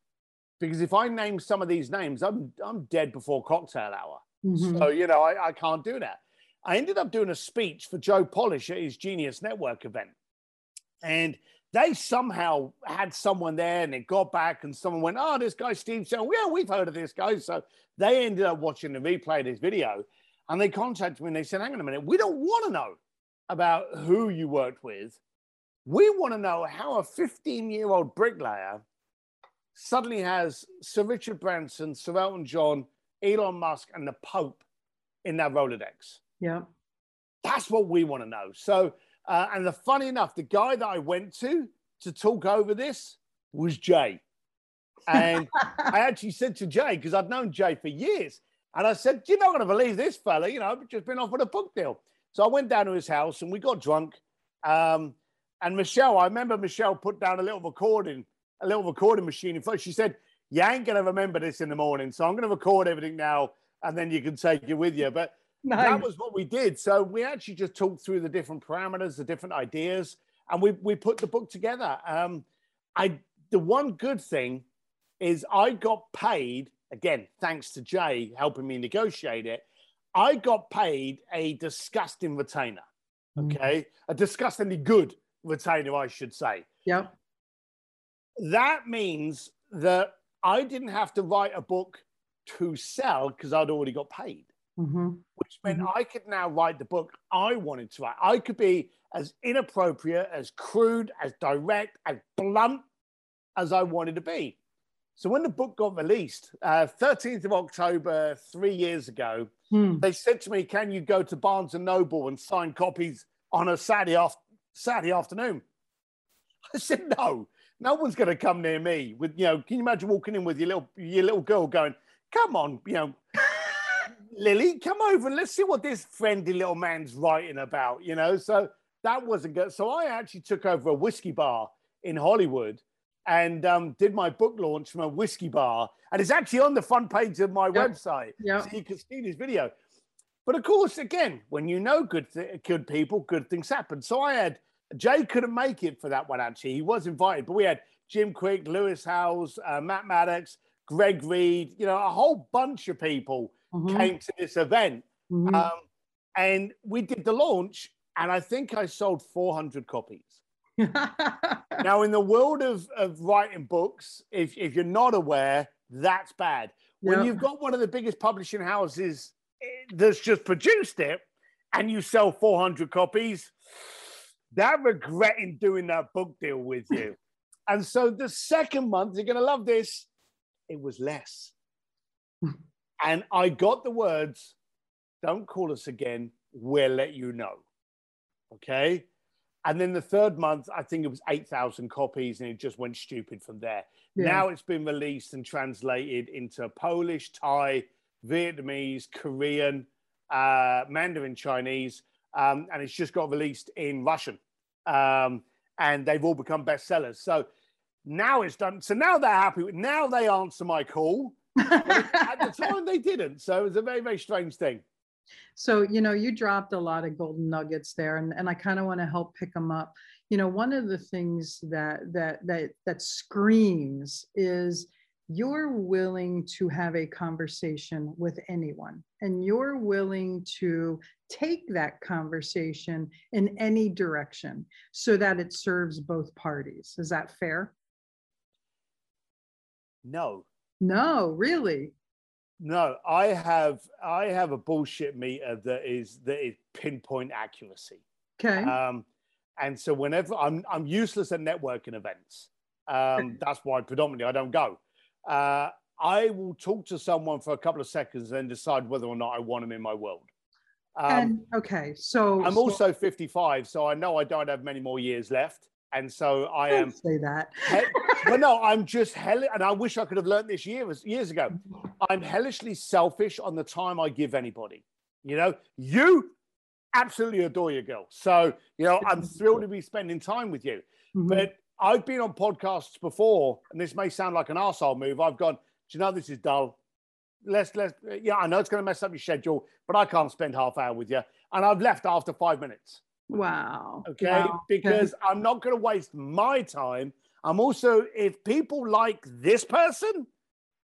Because if I name some of these names, I'm, I'm dead before cocktail hour. Mhm. So, you know, I, I can't do that. I ended up doing a speech for Joe Polish at his Genius Network event. And they somehow had someone there and it got back and someone went, Oh, this guy Steve Sell. Yeah, we've heard of this guy. So they ended up watching the replay of this video and they contacted me and they said, Hang on a minute, we don't want to know about who you worked with. We want to know how a 15 year old bricklayer suddenly has Sir Richard Branson, Sir Elton John, Elon Musk, and the Pope in their Rolodex. Yeah. That's what we want to know. So, uh, and the funny enough, the guy that I went to to talk over this was Jay. And I actually said to Jay, because I'd known Jay for years, and I said, You're not going to believe this fella, you know, I've just been offered a book deal. So I went down to his house and we got drunk. Um, and Michelle, I remember Michelle put down a little recording, a little recording machine in front. She said, You ain't going to remember this in the morning. So I'm going to record everything now and then you can take it with you. But Nice. that was what we did. So we actually just talked through the different parameters, the different ideas, and we we put the book together. Um, I the one good thing is I got paid again, thanks to Jay helping me negotiate it. I got paid a disgusting retainer. Mm. Okay, a disgustingly good retainer, I should say. Yep. That means that I didn't have to write a book to sell because I'd already got paid hmm which meant I could now write the book I wanted to write. I could be as inappropriate, as crude, as direct, as blunt as I wanted to be. So when the book got released, uh, 13th of October, three years ago, Hmm. they said to me, "Can you go to Barnes and Noble and sign copies on a Saturday off Saturday afternoon?" I said, "No, no one's going to come near me." With you know, can you imagine walking in with your little your little girl going, "Come on, you know." Lily, come over and let's see what this friendly little man's writing about, you know? So that wasn't good. So I actually took over a whiskey bar in Hollywood and um, did my book launch from a whiskey bar. And it's actually on the front page of my Yep. website. Yep. So you can see this video. But of course, again, when you know good, th- good people, good things happen. So I had Jay couldn't make it for that one, actually. He was invited, but we had Jim Kwik, Lewis Howes, uh, Matt Maddox, Greg Reid, you know, a whole bunch of people Mhm. came to this event. Mhm. Um, and we did the launch, and I think I sold 400 copies. now, in the world of, of writing books, if, if you're not aware, that's bad. When Yeah. you've got one of the biggest publishing houses eh, that's just produced it and you sell 400 copies, that regretting doing that book deal with you. and so the second month, you're going to love this, it was less. and I got the words, don't call us again, we'll let you know. Okay. And then the third month, I think it was 8,000 copies and it just went stupid from there. Yeah. Now it's been released and translated into Polish, Thai, Vietnamese, Korean, uh, Mandarin Chinese, um, and it's just got released in Russian. Um, and they've all become bestsellers. So now it's done. So now they're happy. With, now they answer my call. at the time, they didn't. So it was a very, very strange thing. So, you know, you dropped a lot of golden nuggets there, and, and I kind of want to help pick them up. You know, one of the things that that that that screams is you're willing to have a conversation with anyone and you're willing to take that conversation in any direction so that it serves both parties. Is that fair? No. No, really. No, I have I have a bullshit meter that is that is pinpoint accuracy. Okay. Um, and so whenever I'm I'm useless at networking events. Um, that's why predominantly I don't go. Uh, I will talk to someone for a couple of seconds and decide whether or not I want them in my world. Um, and okay, so I'm so, also 55, so I know I don't have many more years left, and so I am. Say that. but no, I'm just hell, and I wish I could have learned this years years ago. I'm hellishly selfish on the time I give anybody. You know, you absolutely adore your girl, so you know I'm thrilled to be spending time with you. Mm-hmm. But I've been on podcasts before, and this may sound like an arsehole move. I've gone, do you know this is dull? let's let's yeah, I know it's going to mess up your schedule, but I can't spend half hour with you. And I've left after five minutes. Wow. Okay, wow. because I'm not going to waste my time. I'm also if people like this person,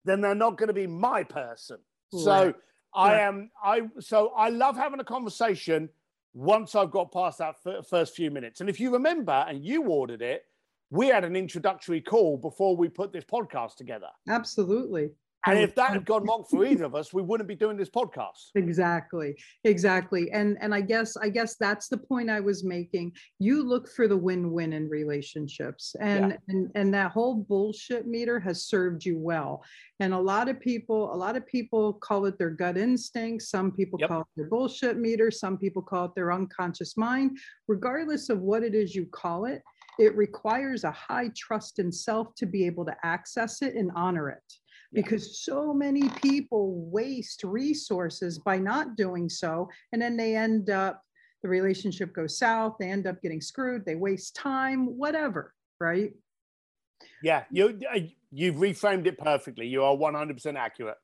then they're not going to be my person. Right. So I am I so I love having a conversation once I've got past that first few minutes. And if you remember, and you ordered it, we had an introductory call before we put this podcast together. Absolutely. And if that had gone wrong for either of us, we wouldn't be doing this podcast. Exactly. Exactly. And and I guess I guess that's the point I was making. You look for the win-win in relationships. And yeah. and and that whole bullshit meter has served you well. And a lot of people, a lot of people call it their gut instinct. Some people yep. call it their bullshit meter. Some people call it their unconscious mind. Regardless of what it is you call it, it requires a high trust in self to be able to access it and honor it because so many people waste resources by not doing so. And then they end up, the relationship goes south, they end up getting screwed, they waste time, whatever, right? Yeah, you, uh, you've reframed it perfectly. You are 100% accurate.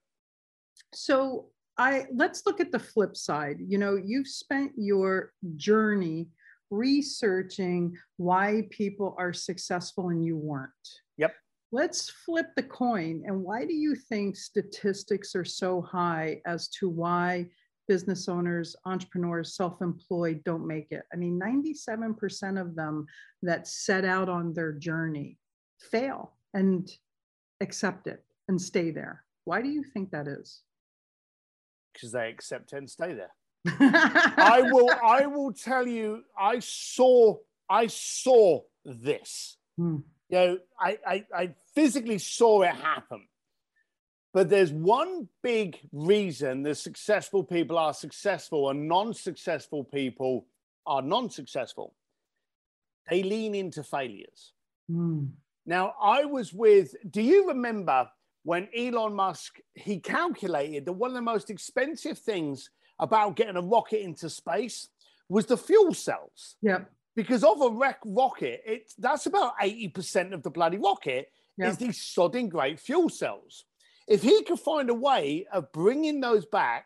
So I let's look at the flip side. You know, you've spent your journey researching why people are successful and you weren't. Yep. Let's flip the coin. And why do you think statistics are so high as to why business owners, entrepreneurs, self employed don't make it? I mean, 97% of them that set out on their journey fail and accept it and stay there. Why do you think that is? Because they accept it and stay there. I will I will tell you I saw I saw this. Hmm you know, I, I, I physically saw it happen. But there's one big reason the successful people are successful and non successful people are non successful. They lean into failures. Mm. Now, I was with, do you remember when Elon Musk, he calculated that one of the most expensive things about getting a rocket into space was the fuel cells. Yep because of a wreck rocket, it's that's about 80% of the bloody rocket yeah. is these sodding great fuel cells. If he could find a way of bringing those back,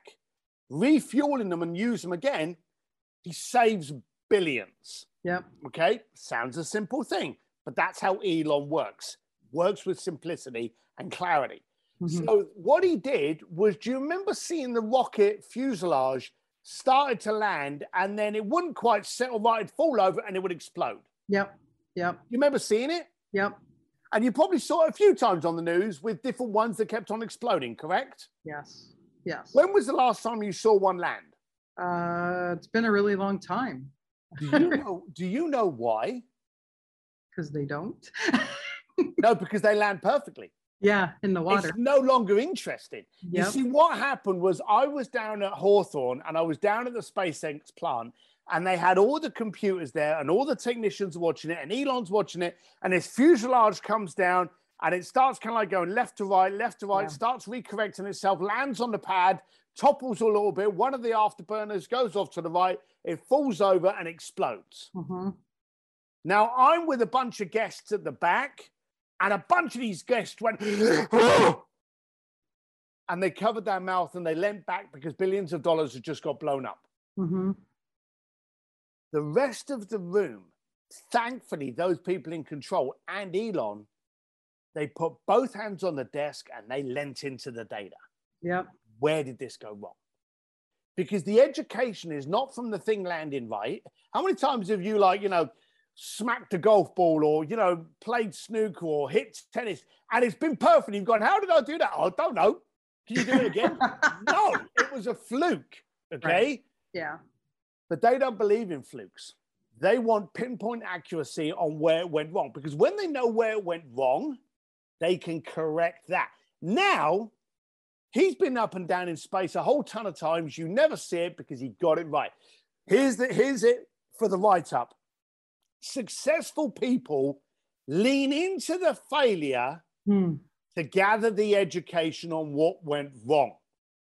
refueling them and use them again, he saves billions. Yeah. Okay. Sounds a simple thing, but that's how Elon works. Works with simplicity and clarity. Mm-hmm. So what he did was, do you remember seeing the rocket fuselage started to land, and then it wouldn't quite settle right, it'd fall over and it would explode. Yep. Yep. You remember seeing it? Yep. And you probably saw it a few times on the news with different ones that kept on exploding, correct? Yes. Yes. When was the last time you saw one land? Uh, it's been a really long time. Do you know, do you know why? Because they don't. no, because they land perfectly. Yeah, in the water. It's no longer interesting. Yep. You see, what happened was I was down at Hawthorne and I was down at the SpaceX plant, and they had all the computers there and all the technicians watching it, and Elon's watching it, and his fuselage comes down and it starts kind of like going left to right, left to right, Yeah. starts recorrecting itself, lands on the pad, topples a little bit. One of the afterburners goes off to the right, it falls over and explodes. Mhm. Now I'm with a bunch of guests at the back, and a bunch of these guests went, and they covered their mouth and they leant back because billions of dollars had just got blown up. Mhm. The rest of the room, thankfully, those people in control and Elon, they put both hands on the desk and they leant into the data. Yep. Where did this go wrong? Because the education is not from the thing landing right. How many times have you, like, you know, smacked a golf ball or, you know, played snooker or hit tennis and it's been perfect? You've gone, How did I do that? Oh, I don't know. Can you do it again? no, it was a fluke. Okay. Yeah. But they don't believe in flukes. They want pinpoint accuracy on where it went wrong because when they know where it went wrong, they can correct that. Now, he's been up and down in space a whole ton of times. You never see it because he got it right. Here's, the, here's it for the write up successful people lean into the failure Hmm. to gather the education on what went wrong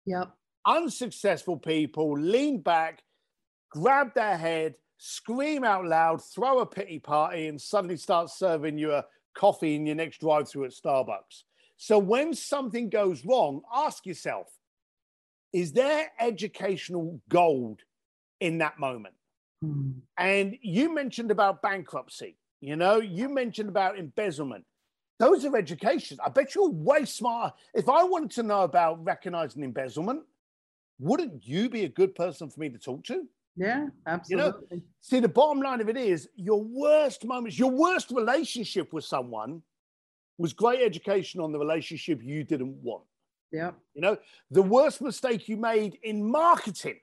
Yep. unsuccessful people lean back, grab their head, scream out loud, throw a pity party, and suddenly start serving you a coffee in your next drive through at Starbucks. So when something goes wrong, ask yourself is there educational gold in that moment? Hmm. And you mentioned about bankruptcy, you know, you mentioned about embezzlement. Those are educations. I bet you're way smarter. If I wanted to know about recognizing embezzlement, wouldn't you be a good person for me to talk to? Yeah, absolutely. You know, see, the bottom line of it is your worst moments, your worst relationship with someone was great education on the relationship you didn't want. Yeah. You know, the worst mistake you made in marketing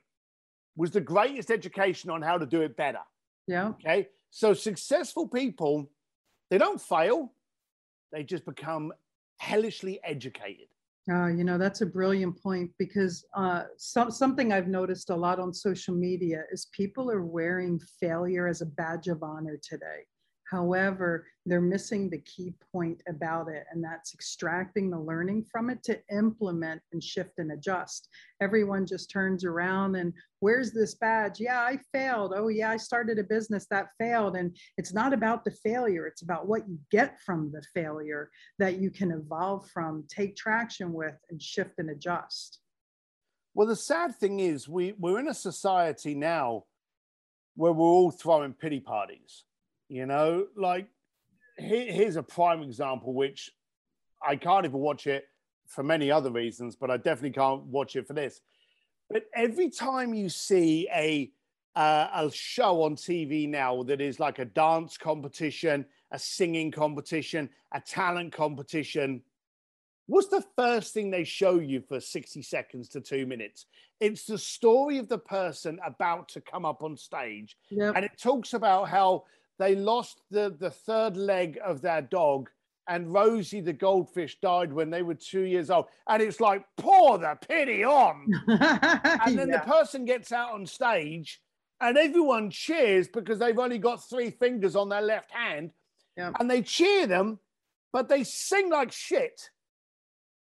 was the greatest education on how to do it better. Yeah. Okay. So successful people, they don't fail, they just become hellishly educated. Uh, you know, that's a brilliant point because uh, some, something I've noticed a lot on social media is people are wearing failure as a badge of honor today. However, they're missing the key point about it, and that's extracting the learning from it to implement and shift and adjust. Everyone just turns around and, where's this badge? Yeah, I failed. Oh, yeah, I started a business that failed. And it's not about the failure, it's about what you get from the failure that you can evolve from, take traction with, and shift and adjust. Well, the sad thing is, we, we're in a society now where we're all throwing pity parties. You know, like here, here's a prime example, which I can't even watch it for many other reasons, but I definitely can't watch it for this. But every time you see a uh, a show on TV now that is like a dance competition, a singing competition, a talent competition, what's the first thing they show you for 60 seconds to two minutes? It's the story of the person about to come up on stage. Yep. And it talks about how they lost the, the third leg of their dog, and Rosie the goldfish died when they were two years old. And it's like, pour the pity on. And then Yeah. the person gets out on stage, and everyone cheers because they've only got three fingers on their left hand. Yep. And they cheer them, but they sing like shit.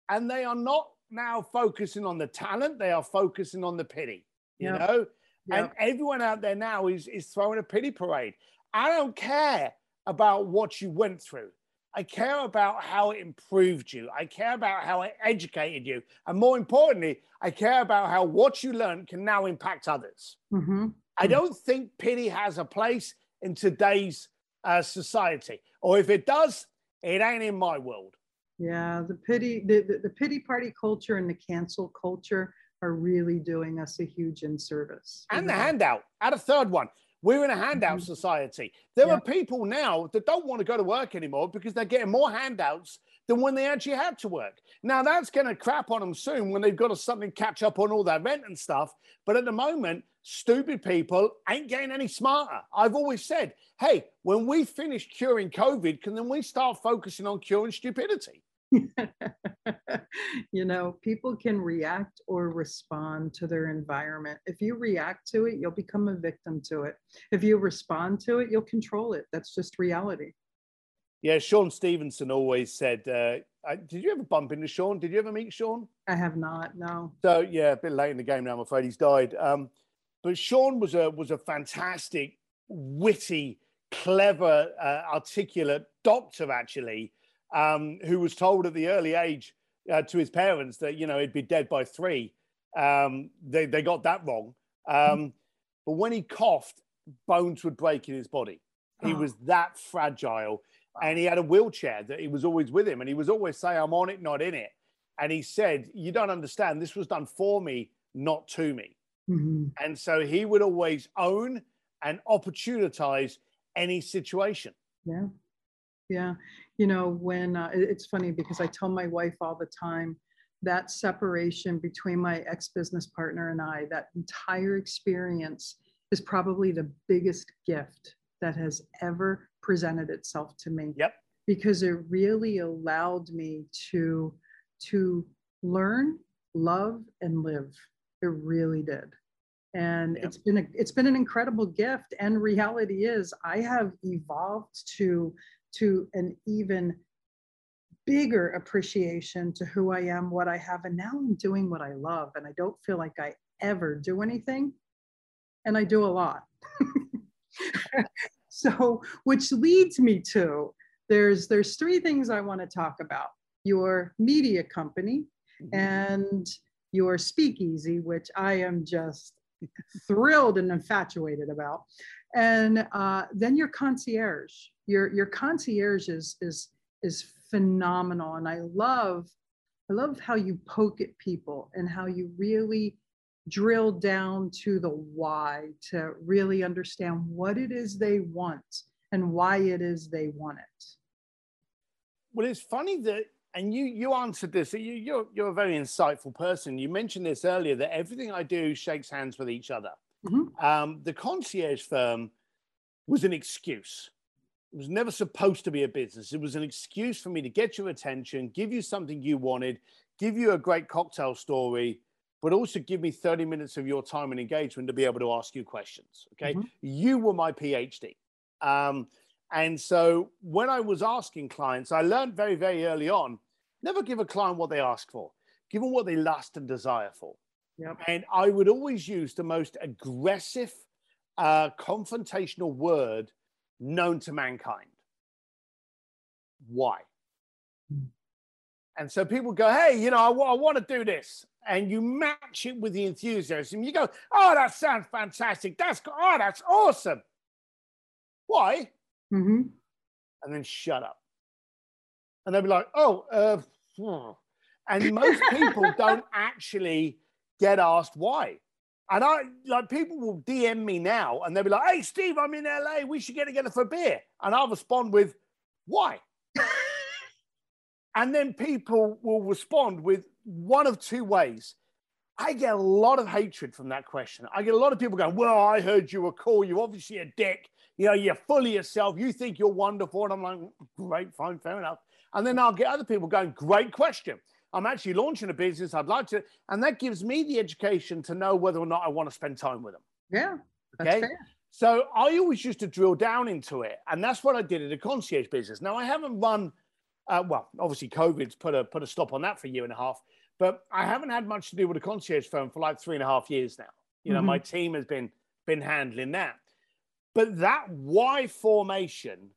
And they are not now focusing on the talent, they are focusing on the pity, you Yep. know? And everyone out there now is, is throwing a pity parade. I don't care about what you went through. I care about how it improved you. I care about how it educated you. And more importantly, I care about how what you learned can now impact others. Mhm. I don't think pity has a place in today's uh, society. Or if it does, it ain't in my world. Yeah, the pity, the, the, the pity party culture and the cancel culture are really doing us a huge inservice. And the handout. Add a third one. We're in a handout Mhm. society. There Yeah. are people now that don't want to go to work anymore because they're getting more handouts than when they actually had to work. Now that's going to crap on them soon when they've got to suddenly catch up on all their rent and stuff. But at the moment, stupid people ain't getting any smarter. I've always said, hey, when we finish curing COVID, can then we start focusing on curing stupidity? you know, people can react or respond to their environment. If you react to it, you'll become a victim to it. If you respond to it, you'll control it. That's just reality. Yeah, Sean Stephenson always said, uh, I, did you ever bump into Sean? Did you ever meet Sean? I have not, no. So yeah, a bit late in the game now. I'm afraid he's died. Um, but Sean was a was a fantastic, witty, clever, uh, articulate doctor actually, um, who was told at the early age uh, to his parents that you know he'd be dead by three. Um, they they got that wrong. Um, but when he coughed, bones would break in his body. He Oh. was that fragile, and he had a wheelchair that he was always with him, and he was always saying, "I'm on it, not in it." And he said, "You don't understand. This was done for me, not to me." Mhm. And so he would always own and opportunize any situation. Yeah. Yeah. You know, when uh, it's funny because I tell my wife all the time that separation between my ex business partner and I, that entire experience is probably the biggest gift that has ever presented itself to me. Yep. Because it really allowed me to to learn, love, and live. It really did. And Yep. it's been a it's been an incredible gift. And reality is I have evolved to to an even bigger appreciation to who I am, what I have, and now I'm doing what I love. And I don't feel like I ever do anything. And I do a lot. so which leads me to there's there's three things I want to talk about. Your media company, and your speakeasy, which I am just thrilled and infatuated about. And uh, then your concierge. Your your concierge is is is phenomenal, and I love I love how you poke at people and how you really drill down to the why to really understand what it is they want and why it is they want it. Well, it's funny that, and you you answered this. You, you're you're a very insightful person. You mentioned this earlier that everything I do shakes hands with each other. Mhm. Um, the concierge firm was an excuse. It was never supposed to be a business. It was an excuse for me to get your attention, give you something you wanted, give you a great cocktail story, but also give me 30 minutes of your time and engagement to be able to ask you questions. Okay. Mhm. You were my PhD. Um, and so when I was asking clients, I learned very, very early on never give a client what they ask for, give them what they lust and desire for. Yep. And I would always use the most aggressive, uh, confrontational word known to mankind. Why? And so people go, hey, you know, I, want to do this. And you match it with the enthusiasm. You go, oh, that sounds fantastic. That's, oh, that's awesome. Why? hmm and then shut up. And they'll be like, oh, uh, hmm." and most people don't actually get asked why. And I like people will DM me now and they'll be like, hey, Steve, I'm in LA. We should get together for a beer. And I'll respond with, why? and then people will respond with one of two ways. I get a lot of hatred from that question. I get a lot of people going, Well, I heard you were cool. You're obviously a dick. You know, you're full of yourself. You think you're wonderful. And I'm like, Great, fine, fair enough. And then I'll get other people going, Great question. I'm actually launching a business. I'd like to. And that gives me the education to know whether or not I want to spend time with them. Yeah, that's Okay. fair. So I always used to drill down into it, and that's what I did in the concierge business. Now I haven't run, uh, well, obviously COVID's put a put a stop on that for a year and a half, but I haven't had much to do with a concierge firm for like three and a half years now. You know, my team has been been handling that, but that why formation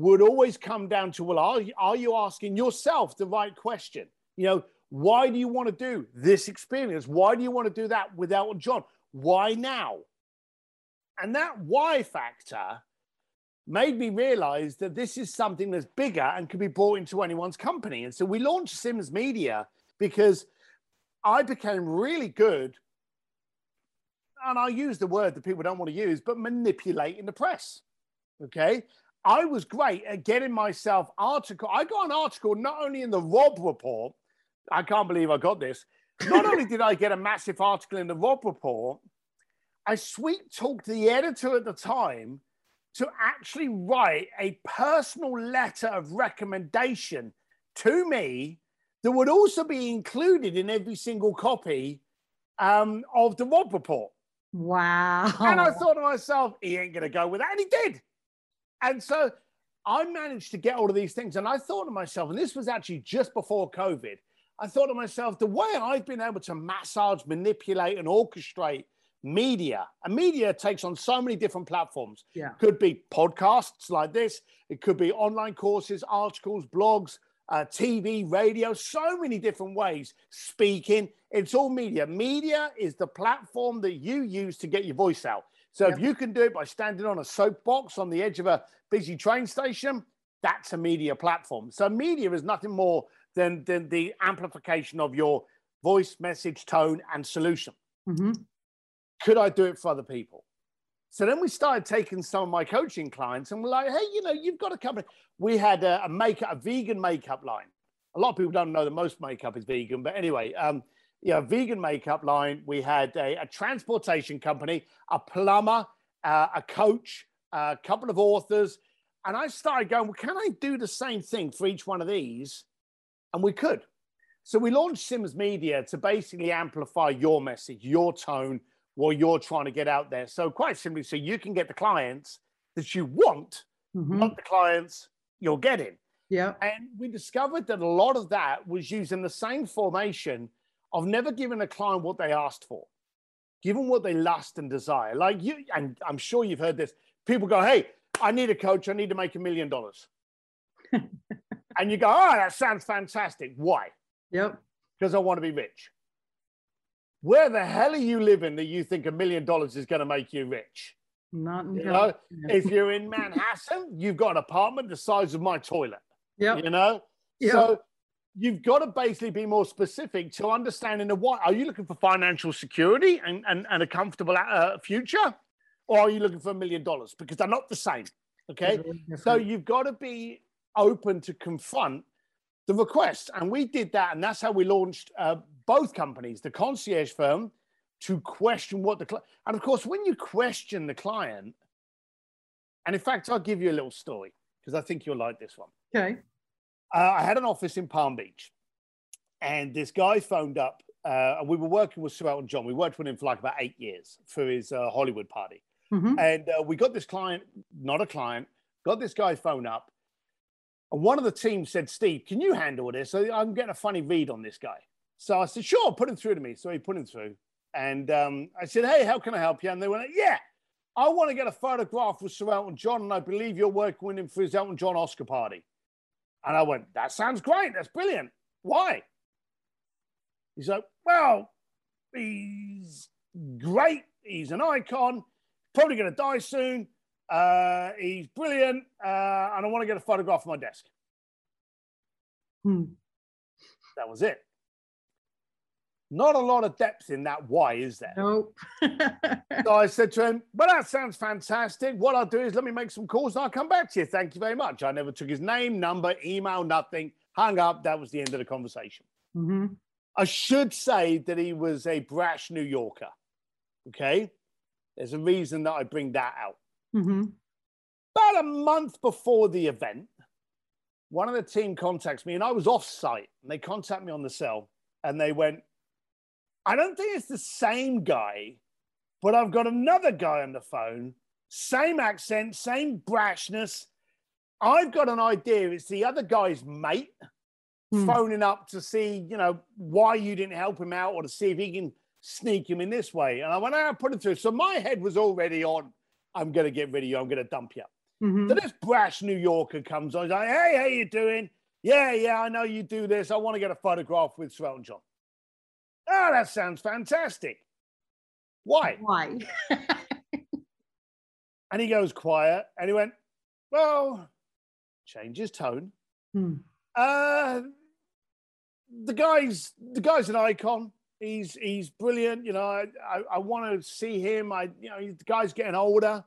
would always come down to well, are you, are you asking yourself the right question? You know, why do you want to do this experience? Why do you want to do that without John? Why now? And that why factor made me realize that this is something that's bigger and can be brought into anyone's company. And so we launched Sims Media because I became really good and I use the word that people don't want to use, but manipulating the press. Okay. I was great at getting myself article. I got an article not only in the Robb Report. I can't believe I got this. Not only did I get a massive article in the Robb Report, I sweet talked the editor at the time to actually write a personal letter of recommendation to me that would also be included in every single copy um, of the Robb Report. Wow. And I thought to myself, he ain't going to go with that. And he did. And so I managed to get all of these things. And I thought to myself, and this was actually just before COVID, I thought to myself, the way I've been able to massage, manipulate, and orchestrate media, and media takes on so many different platforms. Yeah. Could be podcasts like this, it could be online courses, articles, blogs, uh, TV, radio, so many different ways. Speaking, it's all media. Media is the platform that you use to get your voice out. So Yep. if you can do it by standing on a soapbox on the edge of a busy train station, that's a media platform. So media is nothing more than, than the amplification of your voice, message, tone, and solution. hmm Could I do it for other people? So then we started taking some of my coaching clients and we're like, hey, you know, you've got a company. We had a, a makeup, a vegan makeup line. A lot of people don't know that most makeup is vegan, but anyway, um, yeah, vegan makeup line. We had a, a transportation company, a plumber, uh, a coach, a couple of authors. And I started going, well, can I do the same thing for each one of these? And we could. So we launched Sims Media to basically amplify your message, your tone, what you're trying to get out there. So quite simply, so you can get the clients that you want, hmm not the clients you're getting. Yeah. And we discovered that a lot of that was using the same formation of never given a client what they asked for, given what they lust and desire. Like you, and I'm sure you've heard this. People go, Hey, I need a coach. I need to make a million dollars. And you go, Oh, that sounds fantastic. Why? Yep. Because I want to be rich. Where the hell are you living that you think a million dollars is going to make you rich? Not You know, if you're in Manhattan, you've got an apartment the size of my toilet. Yep. You know, Yep. so you've got to basically be more specific to understanding the what. Are you looking for financial security and, and, and a comfortable uh, future, or are you looking for a million dollars? Because they're not the same. Okay, really so you've got to be open to confront the request, and we did that, and that's how we launched uh, both companies, the concierge firm, to question what the cli and of course when you question the client, and in fact I'll give you a little story because I think you'll like this one. okay. Uh, I had an office in Palm Beach, and this guy phoned up. Uh, and we were working with Sir Elton John. We worked with him for like about eight years for his uh, Hollywood party. hmm And uh, we got this client, not a client, got this guy phone up. And one of the team said, Steve, can you handle this? So I'm getting a funny read on this guy. So I said, sure, put him through to me. So he put him through. And um, I said, hey, how can I help you? And they went, yeah, I want to get a photograph with Sir Elton John. And I believe you're working with him for his Elton John Oscar party. And I went, that sounds great. That's brilliant. Why? He's like, well, he's great. He's an icon. Probably going to die soon. Uh, he's brilliant. Uh, and I want to get a photograph of my desk. Hmm. That was it. Not a lot of depth in that why, is there? Nope. So I said to him, Well, that sounds fantastic. What I'll do is let me make some calls and I'll come back to you. Thank you very much. I never took his name, number, email, nothing. Hung up. That was the end of the conversation. hmm I should say that he was a brash New Yorker. Okay. There's a reason that I bring that out. hmm About a month before the event, one of the team contacts me and I was off site and they contact me on the cell and they went, I don't think it's the same guy, but I've got another guy on the phone, same accent, same brashness. I've got an idea. It's the other guy's mate Hmm. phoning up to see, you know, why you didn't help him out or to see if he can sneak him in this way. And I went, I put it through. So my head was already on, I'm going to get rid of you. I'm going to dump you. hmm So this brash New Yorker comes on. He's like, hey, how you doing? Yeah, yeah, I know you do this. I want to get a photograph with Sir Elton John. Oh, that sounds fantastic. Why? Why? And he goes quiet and he went, well, change his tone. Hmm. Uh, the guy's the guy's an icon. He's he's brilliant. You know, I, I, I want to see him. I you know the guy's getting older,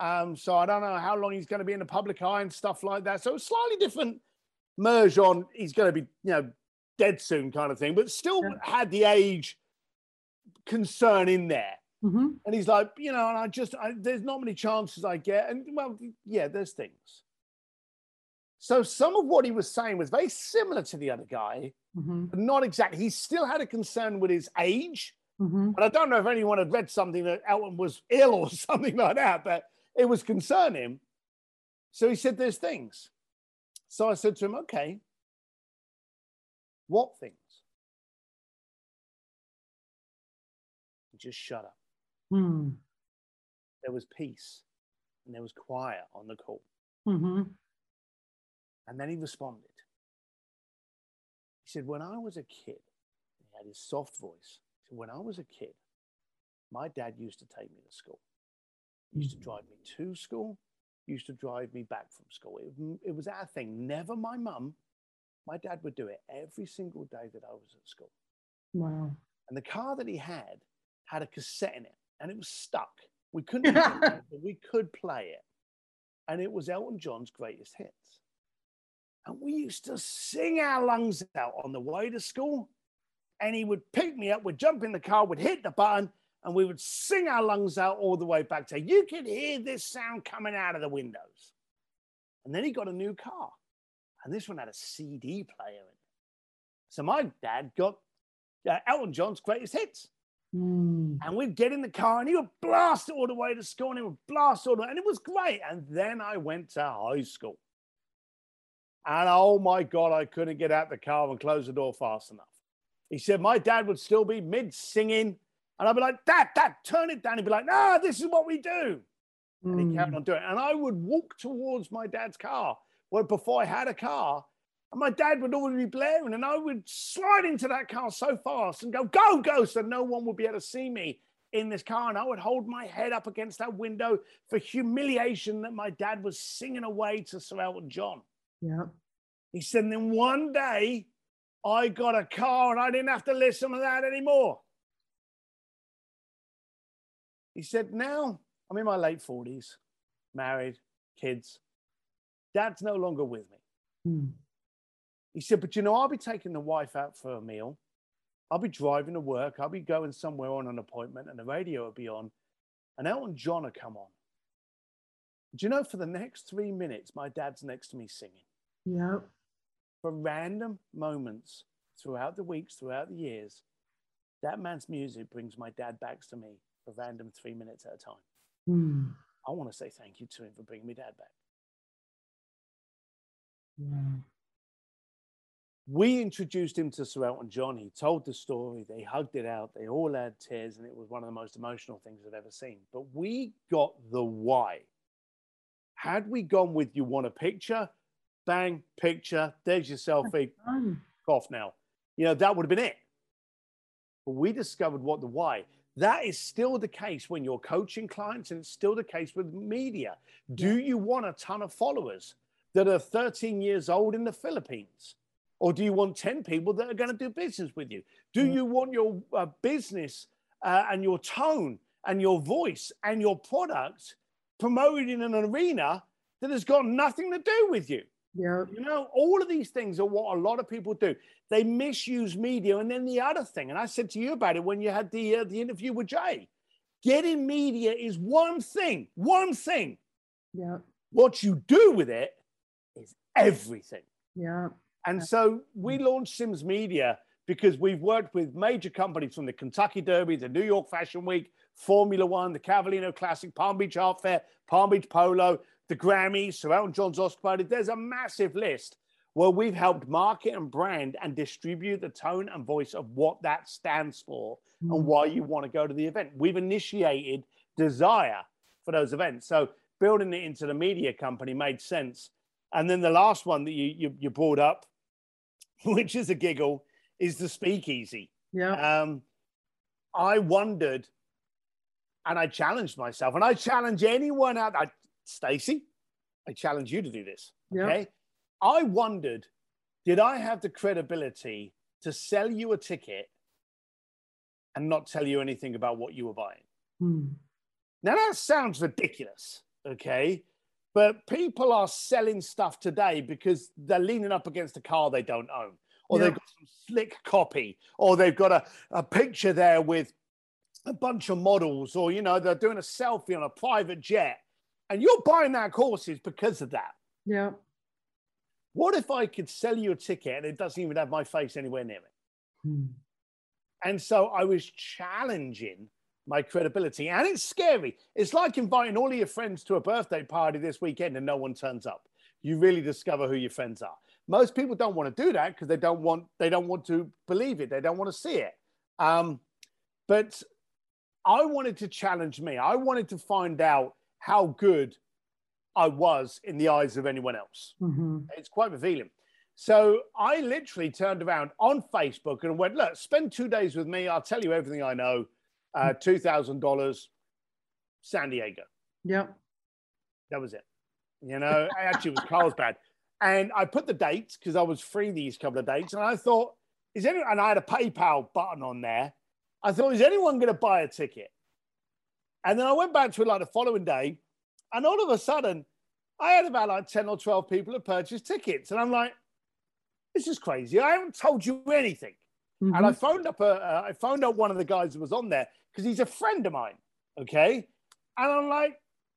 um, so I don't know how long he's going to be in the public eye and stuff like that. So slightly different merge on. He's going to be you know dead soon kind of thing, but still yeah. had the age concern in there. Mm-hmm. And he's like, you know, and I just I, there's not many chances I get, and well, yeah, there's things. So some of what he was saying was very similar to the other guy, mm-hmm. but not exactly. He still had a concern with his age. Mm-hmm. And I don't know if anyone had read something that Elton was ill or something like that, but it was concerning. So he said, There's things. So I said to him, Okay, what things? Just shut up. Hmm. There was peace and there was quiet on the call. Mm-hmm. And then he responded. He said, When I was a kid, he had his soft voice. He said, When I was a kid, my dad used to take me to school. He used to mm. drive me to school, he used to drive me back from school. It, it was our thing. Never my mum. My dad would do it every single day that I was at school. Wow. And the car that he had had a cassette in it and it was stuck. We couldn't, it, but we could play it. And it was Elton John's greatest hits. And we used to sing our lungs out on the way to school. And he would pick me up, we'd jump in the car, would hit the button, and we would sing our lungs out all the way back to you could hear this sound coming out of the windows. And then he got a new car. And this one had a CD player in it. So my dad got uh, Elton John's greatest hits. Mm. And we'd get in the car and he would blast it all the way to school and he would blast all the way. And it was great. And then I went to high school. And oh my God, I couldn't get out the car and close the door fast enough. He said, My dad would still be mid singing. And I'd be like, Dad, Dad, turn it down. He'd be like, No, this is what we do. Mm. And he carried hmm. on doing it. And I would walk towards my dad's car. Well, before I had a car, and my dad would always be blaring, and I would slide into that car so fast and go, Go, go, so no one would be able to see me in this car. And I would hold my head up against that window for humiliation that my dad was singing away to Sir Elton John. Yeah. He said, and then one day I got a car and I didn't have to listen to that anymore. He said, now I'm in my late 40s, married, kids. Dad's no longer with me. Hmm. He said, but you know, I'll be taking the wife out for a meal. I'll be driving to work. I'll be going somewhere on an appointment and the radio will be on. And Elton John will come on. Do you know, for the next three minutes, my dad's next to me singing. Yeah. For random moments throughout the weeks, throughout the years, that man's music brings my dad back to me for random three minutes at a time. Mm. I want to say thank you to him for bringing me dad back. Yeah. We introduced him to Sir Elton John. He told the story. They hugged it out. They all had tears, and it was one of the most emotional things I've ever seen. But we got the why. Had we gone with you want a picture, bang, picture, there's your selfie, off now. You know, that would have been it. But we discovered what the why. That is still the case when you're coaching clients, and it's still the case with media. Do you want a ton of followers that are 13 years old in the Philippines? Or do you want 10 people that are going to do business with you? Do you want your uh, business uh, and your tone and your voice and your product promoted in an arena that has got nothing to do with you? Yeah. You know, all of these things are what a lot of people do. They misuse media. And then the other thing, and I said to you about it when you had the uh, the interview with Jay, getting media is one thing, one thing. Yeah. What you do with it everything. Yeah. And so we launched Sims Media because we've worked with major companies from the Kentucky Derby, the New York Fashion Week, Formula One, the Cavallino Classic, Palm Beach Art Fair, Palm Beach Polo, the Grammys, Sir Elton John's Oscar party. There's a massive list where we've helped market and brand and distribute the tone and voice of what that stands for mm. and why you want to go to the event. We've initiated desire for those events. So building it into the media company made sense. And then the last one that you, you, you brought up, which is a giggle, is the speakeasy. Yeah. Um, I wondered and I challenged myself, and I challenge anyone out. I, Stacey, I challenge you to do this. Okay. I wondered, did I have the credibility to sell you a ticket and not tell you anything about what you were buying. Hmm. Now that sounds ridiculous, okay? But people are selling stuff today because they're leaning up against a car they don't own, or Yeah. they've got some slick copy, or they've got a, a picture there with a bunch of models, or you know, they're doing a selfie on a private jet. And you're buying that courses because of that. Yeah. What if I could sell you a ticket and it doesn't even have my face anywhere near it? Hmm. And so I was challenging my credibility. And it's scary. It's like inviting all of your friends to a birthday party this weekend and no one turns up. You really discover who your friends are. Most people don't want to do that because they don't want they don't want to believe it. They don't want to see it. Um, but I wanted to challenge me. I wanted to find out how good I was in the eyes of anyone else. Mhm. It's quite revealing. So I literally turned around on Facebook and went, look, spend two days with me. I'll tell you everything I know. Uh, $2,000, San Diego. Yep. That was it. You know, actually, it was Carlsbad. And I put the dates because I was free these couple of dates. And I thought, is anyone, and I had a PayPal button on there. I thought, is anyone going to buy a ticket? And then I went back to it like the following day. And all of a sudden, I had about like 10 or 12 people that purchased tickets. And I'm like, this is crazy. I haven't told you anything. And I phoned up a, uh, I phoned up one of the guys that was on there because he's a friend of mine. Okay. And I'm like,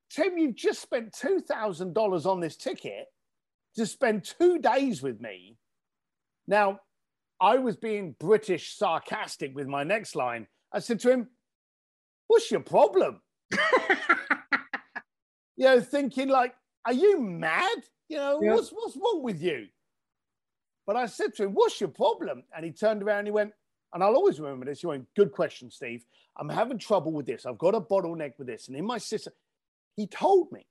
Tim, you've just spent $2,000 on this ticket to spend two days with me. Now, I was being British sarcastic with my next line. I said to him, What's your problem? You know, thinking like, Are you mad? You know, Yeah. what's, what's wrong with you? But I said to him, What's your problem? And he turned around and he went, and I'll always remember this. He went, Good question, Steve. I'm having trouble with this. I've got a bottleneck with this. And in my system, he told me.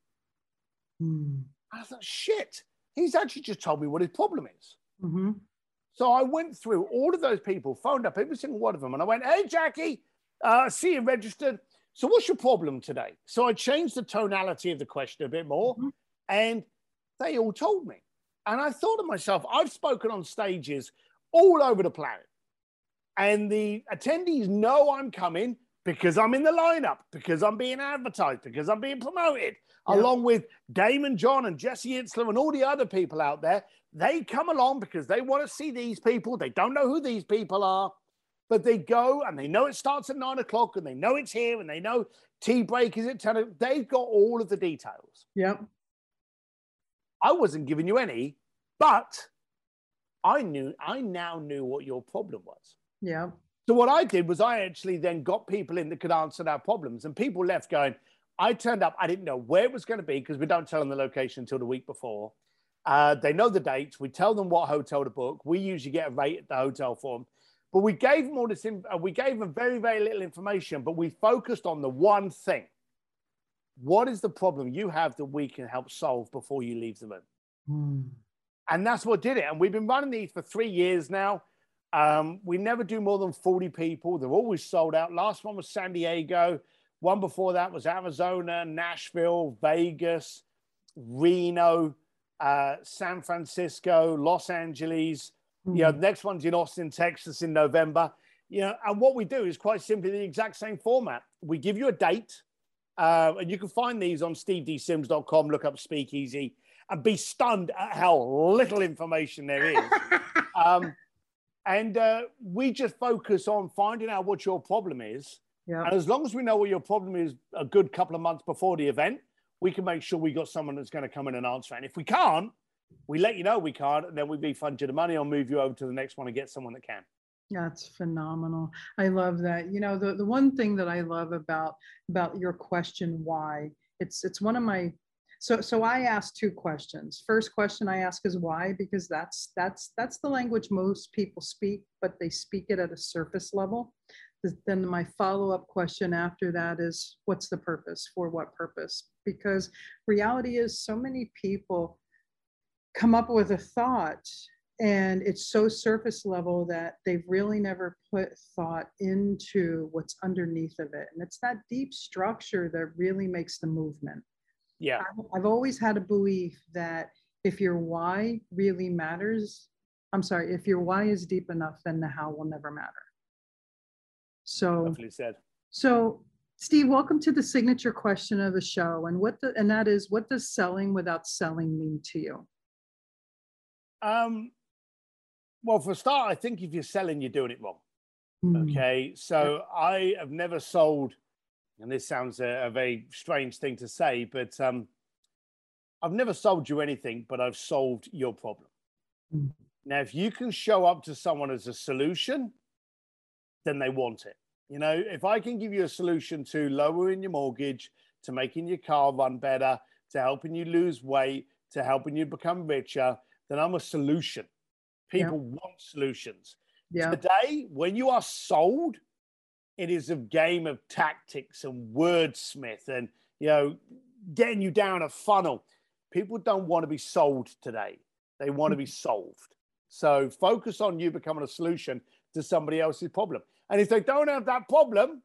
And I thought, shit, he's actually just told me what his problem is. Mhm. So I went through all of those people, phoned up every single one of them, and I went, Hey, Jackie, uh, see you registered. So what's your problem today? So I changed the tonality of the question a bit more, Mhm. and they all told me. And I thought to myself, I've spoken on stages all over the planet, and the attendees know I'm coming because I'm in the lineup, because I'm being advertised, because I'm being promoted, Yeah. along with Daymond John and Jesse Itzler and all the other people out there. They come along because they want to see these people. They don't know who these people are, but they go and they know it starts at nine o'clock and they know it's here and they know tea break is at 10. o- They've got all of the details. Yep. I wasn't giving you any, but I knew, I now knew what your problem was. Yeah. So what I did was I actually then got people in that could answer our problems, and people left going. I turned up. I didn't know where it was going to be because we don't tell them the location until the week before. Uh, they know the dates. We tell them what hotel to book. We usually get a rate at the hotel for them. But we gave them all this. In, uh, we gave them very very little information, but we focused on the one thing. What is the problem you have that we can help solve before you leave the room? Hmm. And that's what did it. And we've been running these for three years now. Um, we never do more than 40 people. They're always sold out. Last one was San Diego. One before that was Arizona, Nashville, Vegas, Reno, uh, San Francisco, Los Angeles. Hmm. You know, the next one's in Austin, Texas in November. You know, and what we do is quite simply the exact same format. We give you a date, uh, and you can find these on stevedsims.com. Look up Speakeasy and be stunned at how little information there is. um, and uh, we just focus on finding out what your problem is. Yep. And as long as we know what your problem is a good couple of months before the event, we can make sure we got someone that's going to come in and answer. And if we can't, we let you know we can't, and then we refund you the money or move you over to the next one and get someone that can. That's phenomenal. I love that. You know, the, the one thing that I love about about your question why, it's it's one of my so so I ask two questions. First question I ask is why because that's that's that's the language most people speak, but they speak it at a surface level. Then my follow-up question after that is what's the purpose? For what purpose? Because reality is so many people come up with a thought and it's so surface level that they've really never put thought into what's underneath of it and it's that deep structure that really makes the movement Yeah. I've- always had a belief that if your why really matters i'm sorry if your why is deep enough then the how will never matter So, Lovely said. so Steve, welcome to the signature question of the show, and what the and that is, what does selling without selling mean to you? Um, well, for a start, I think if you're selling, you're doing it wrong. Hmm. Okay, so I have never sold, and this sounds a, a very strange thing to say, but um, I've never sold you anything, but I've solved your problem. Mm. Now, if you can show up to someone as a solution, then they want it. You know, if I can give you a solution to lowering your mortgage, to making your car run better, to helping you lose weight, to helping you become richer, then I'm a solution. People want solutions. Yeah. Today, when you are sold, it is a game of tactics and wordsmith and you know getting you down a funnel. People don't want to be sold today. They want to be mm-hmm. solved. So focus on you becoming a solution to somebody else's problem. And if they don't have that problem,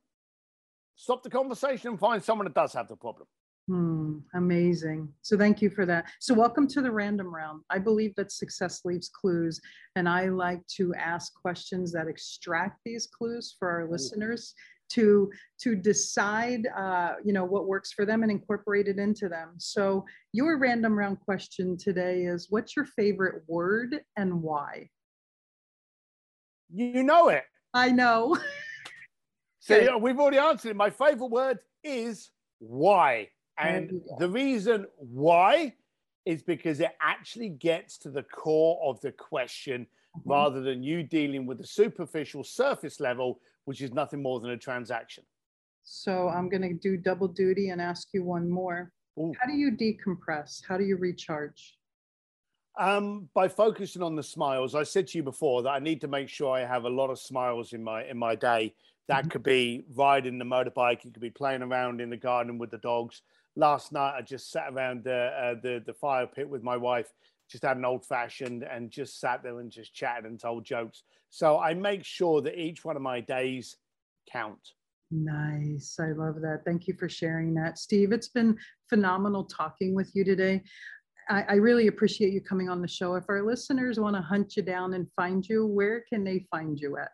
stop the conversation and find someone that does have the problem. Hmm, amazing. So thank you for that. So welcome to the random round. I believe that success leaves clues, and I like to ask questions that extract these clues for our listeners to to decide, uh, you know, what works for them and incorporate it into them. So your random round question today is: What's your favorite word and why? You know it. I know. So yeah, we've already answered it. My favorite word is why. And the reason why is because it actually gets to the core of the question Mm-hmm. rather than you dealing with the superficial surface level, which is nothing more than a transaction. So I'm going to do double duty and ask you one more. Ooh. How do you decompress? How do you recharge? Um, by focusing on the smiles, I said to you before that I need to make sure I have a lot of smiles in my in my day. That Mhm. could be riding the motorbike. It could be playing around in the garden with the dogs. Last night, I just sat around the uh, the the fire pit with my wife, just had an old fashioned, and just sat there and just chatted and told jokes. So I make sure that each one of my days count. Nice. I love that. Thank you for sharing that. Steve, it's been phenomenal talking with you today. I, I really appreciate you coming on the show. If our listeners want to hunt you down and find you, where can they find you at?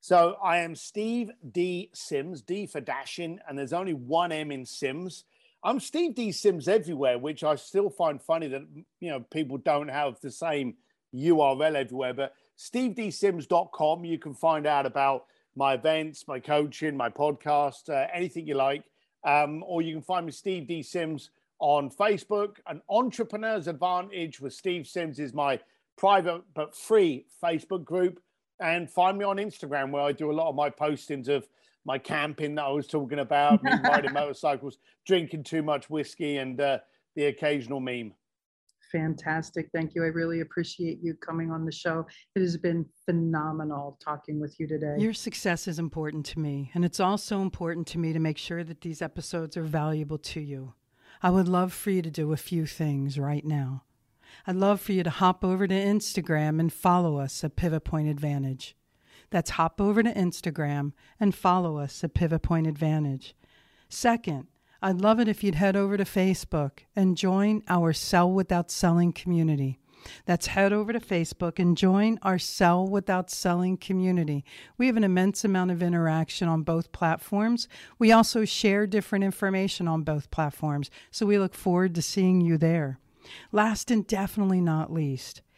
So I am Steve D Sims, D for dashing, and there's only one M in Sims. I'm Steve D Sims everywhere, which I still find funny that you know people don't have the same URL everywhere. But stevedsims.com, you can find out about my events, my coaching, my podcast, uh, anything you like. Um, or you can find me Steve D Sims on Facebook. An Entrepreneur's Advantage with Steve Sims is my private but free Facebook group and find me on Instagram where I do a lot of my postings of my camping that I was talking about, me riding motorcycles, drinking too much whiskey, and uh, the occasional meme. Fantastic. Thank you. I really appreciate you coming on the show. It has been phenomenal talking with you today. Your success is important to me, and it's also important to me to make sure that these episodes are valuable to you. I would love for you to do a few things right now. I'd love for you to hop over to Instagram and follow us at Pivot Point Advantage. That's hop over to Instagram and follow us at Pivot Point Advantage. Second, I'd love it if you'd head over to Facebook and join our Sell Without Selling community. That's head over to Facebook and join our Sell Without Selling community. We have an immense amount of interaction on both platforms. We also share different information on both platforms, so we look forward to seeing you there. Last and definitely not least,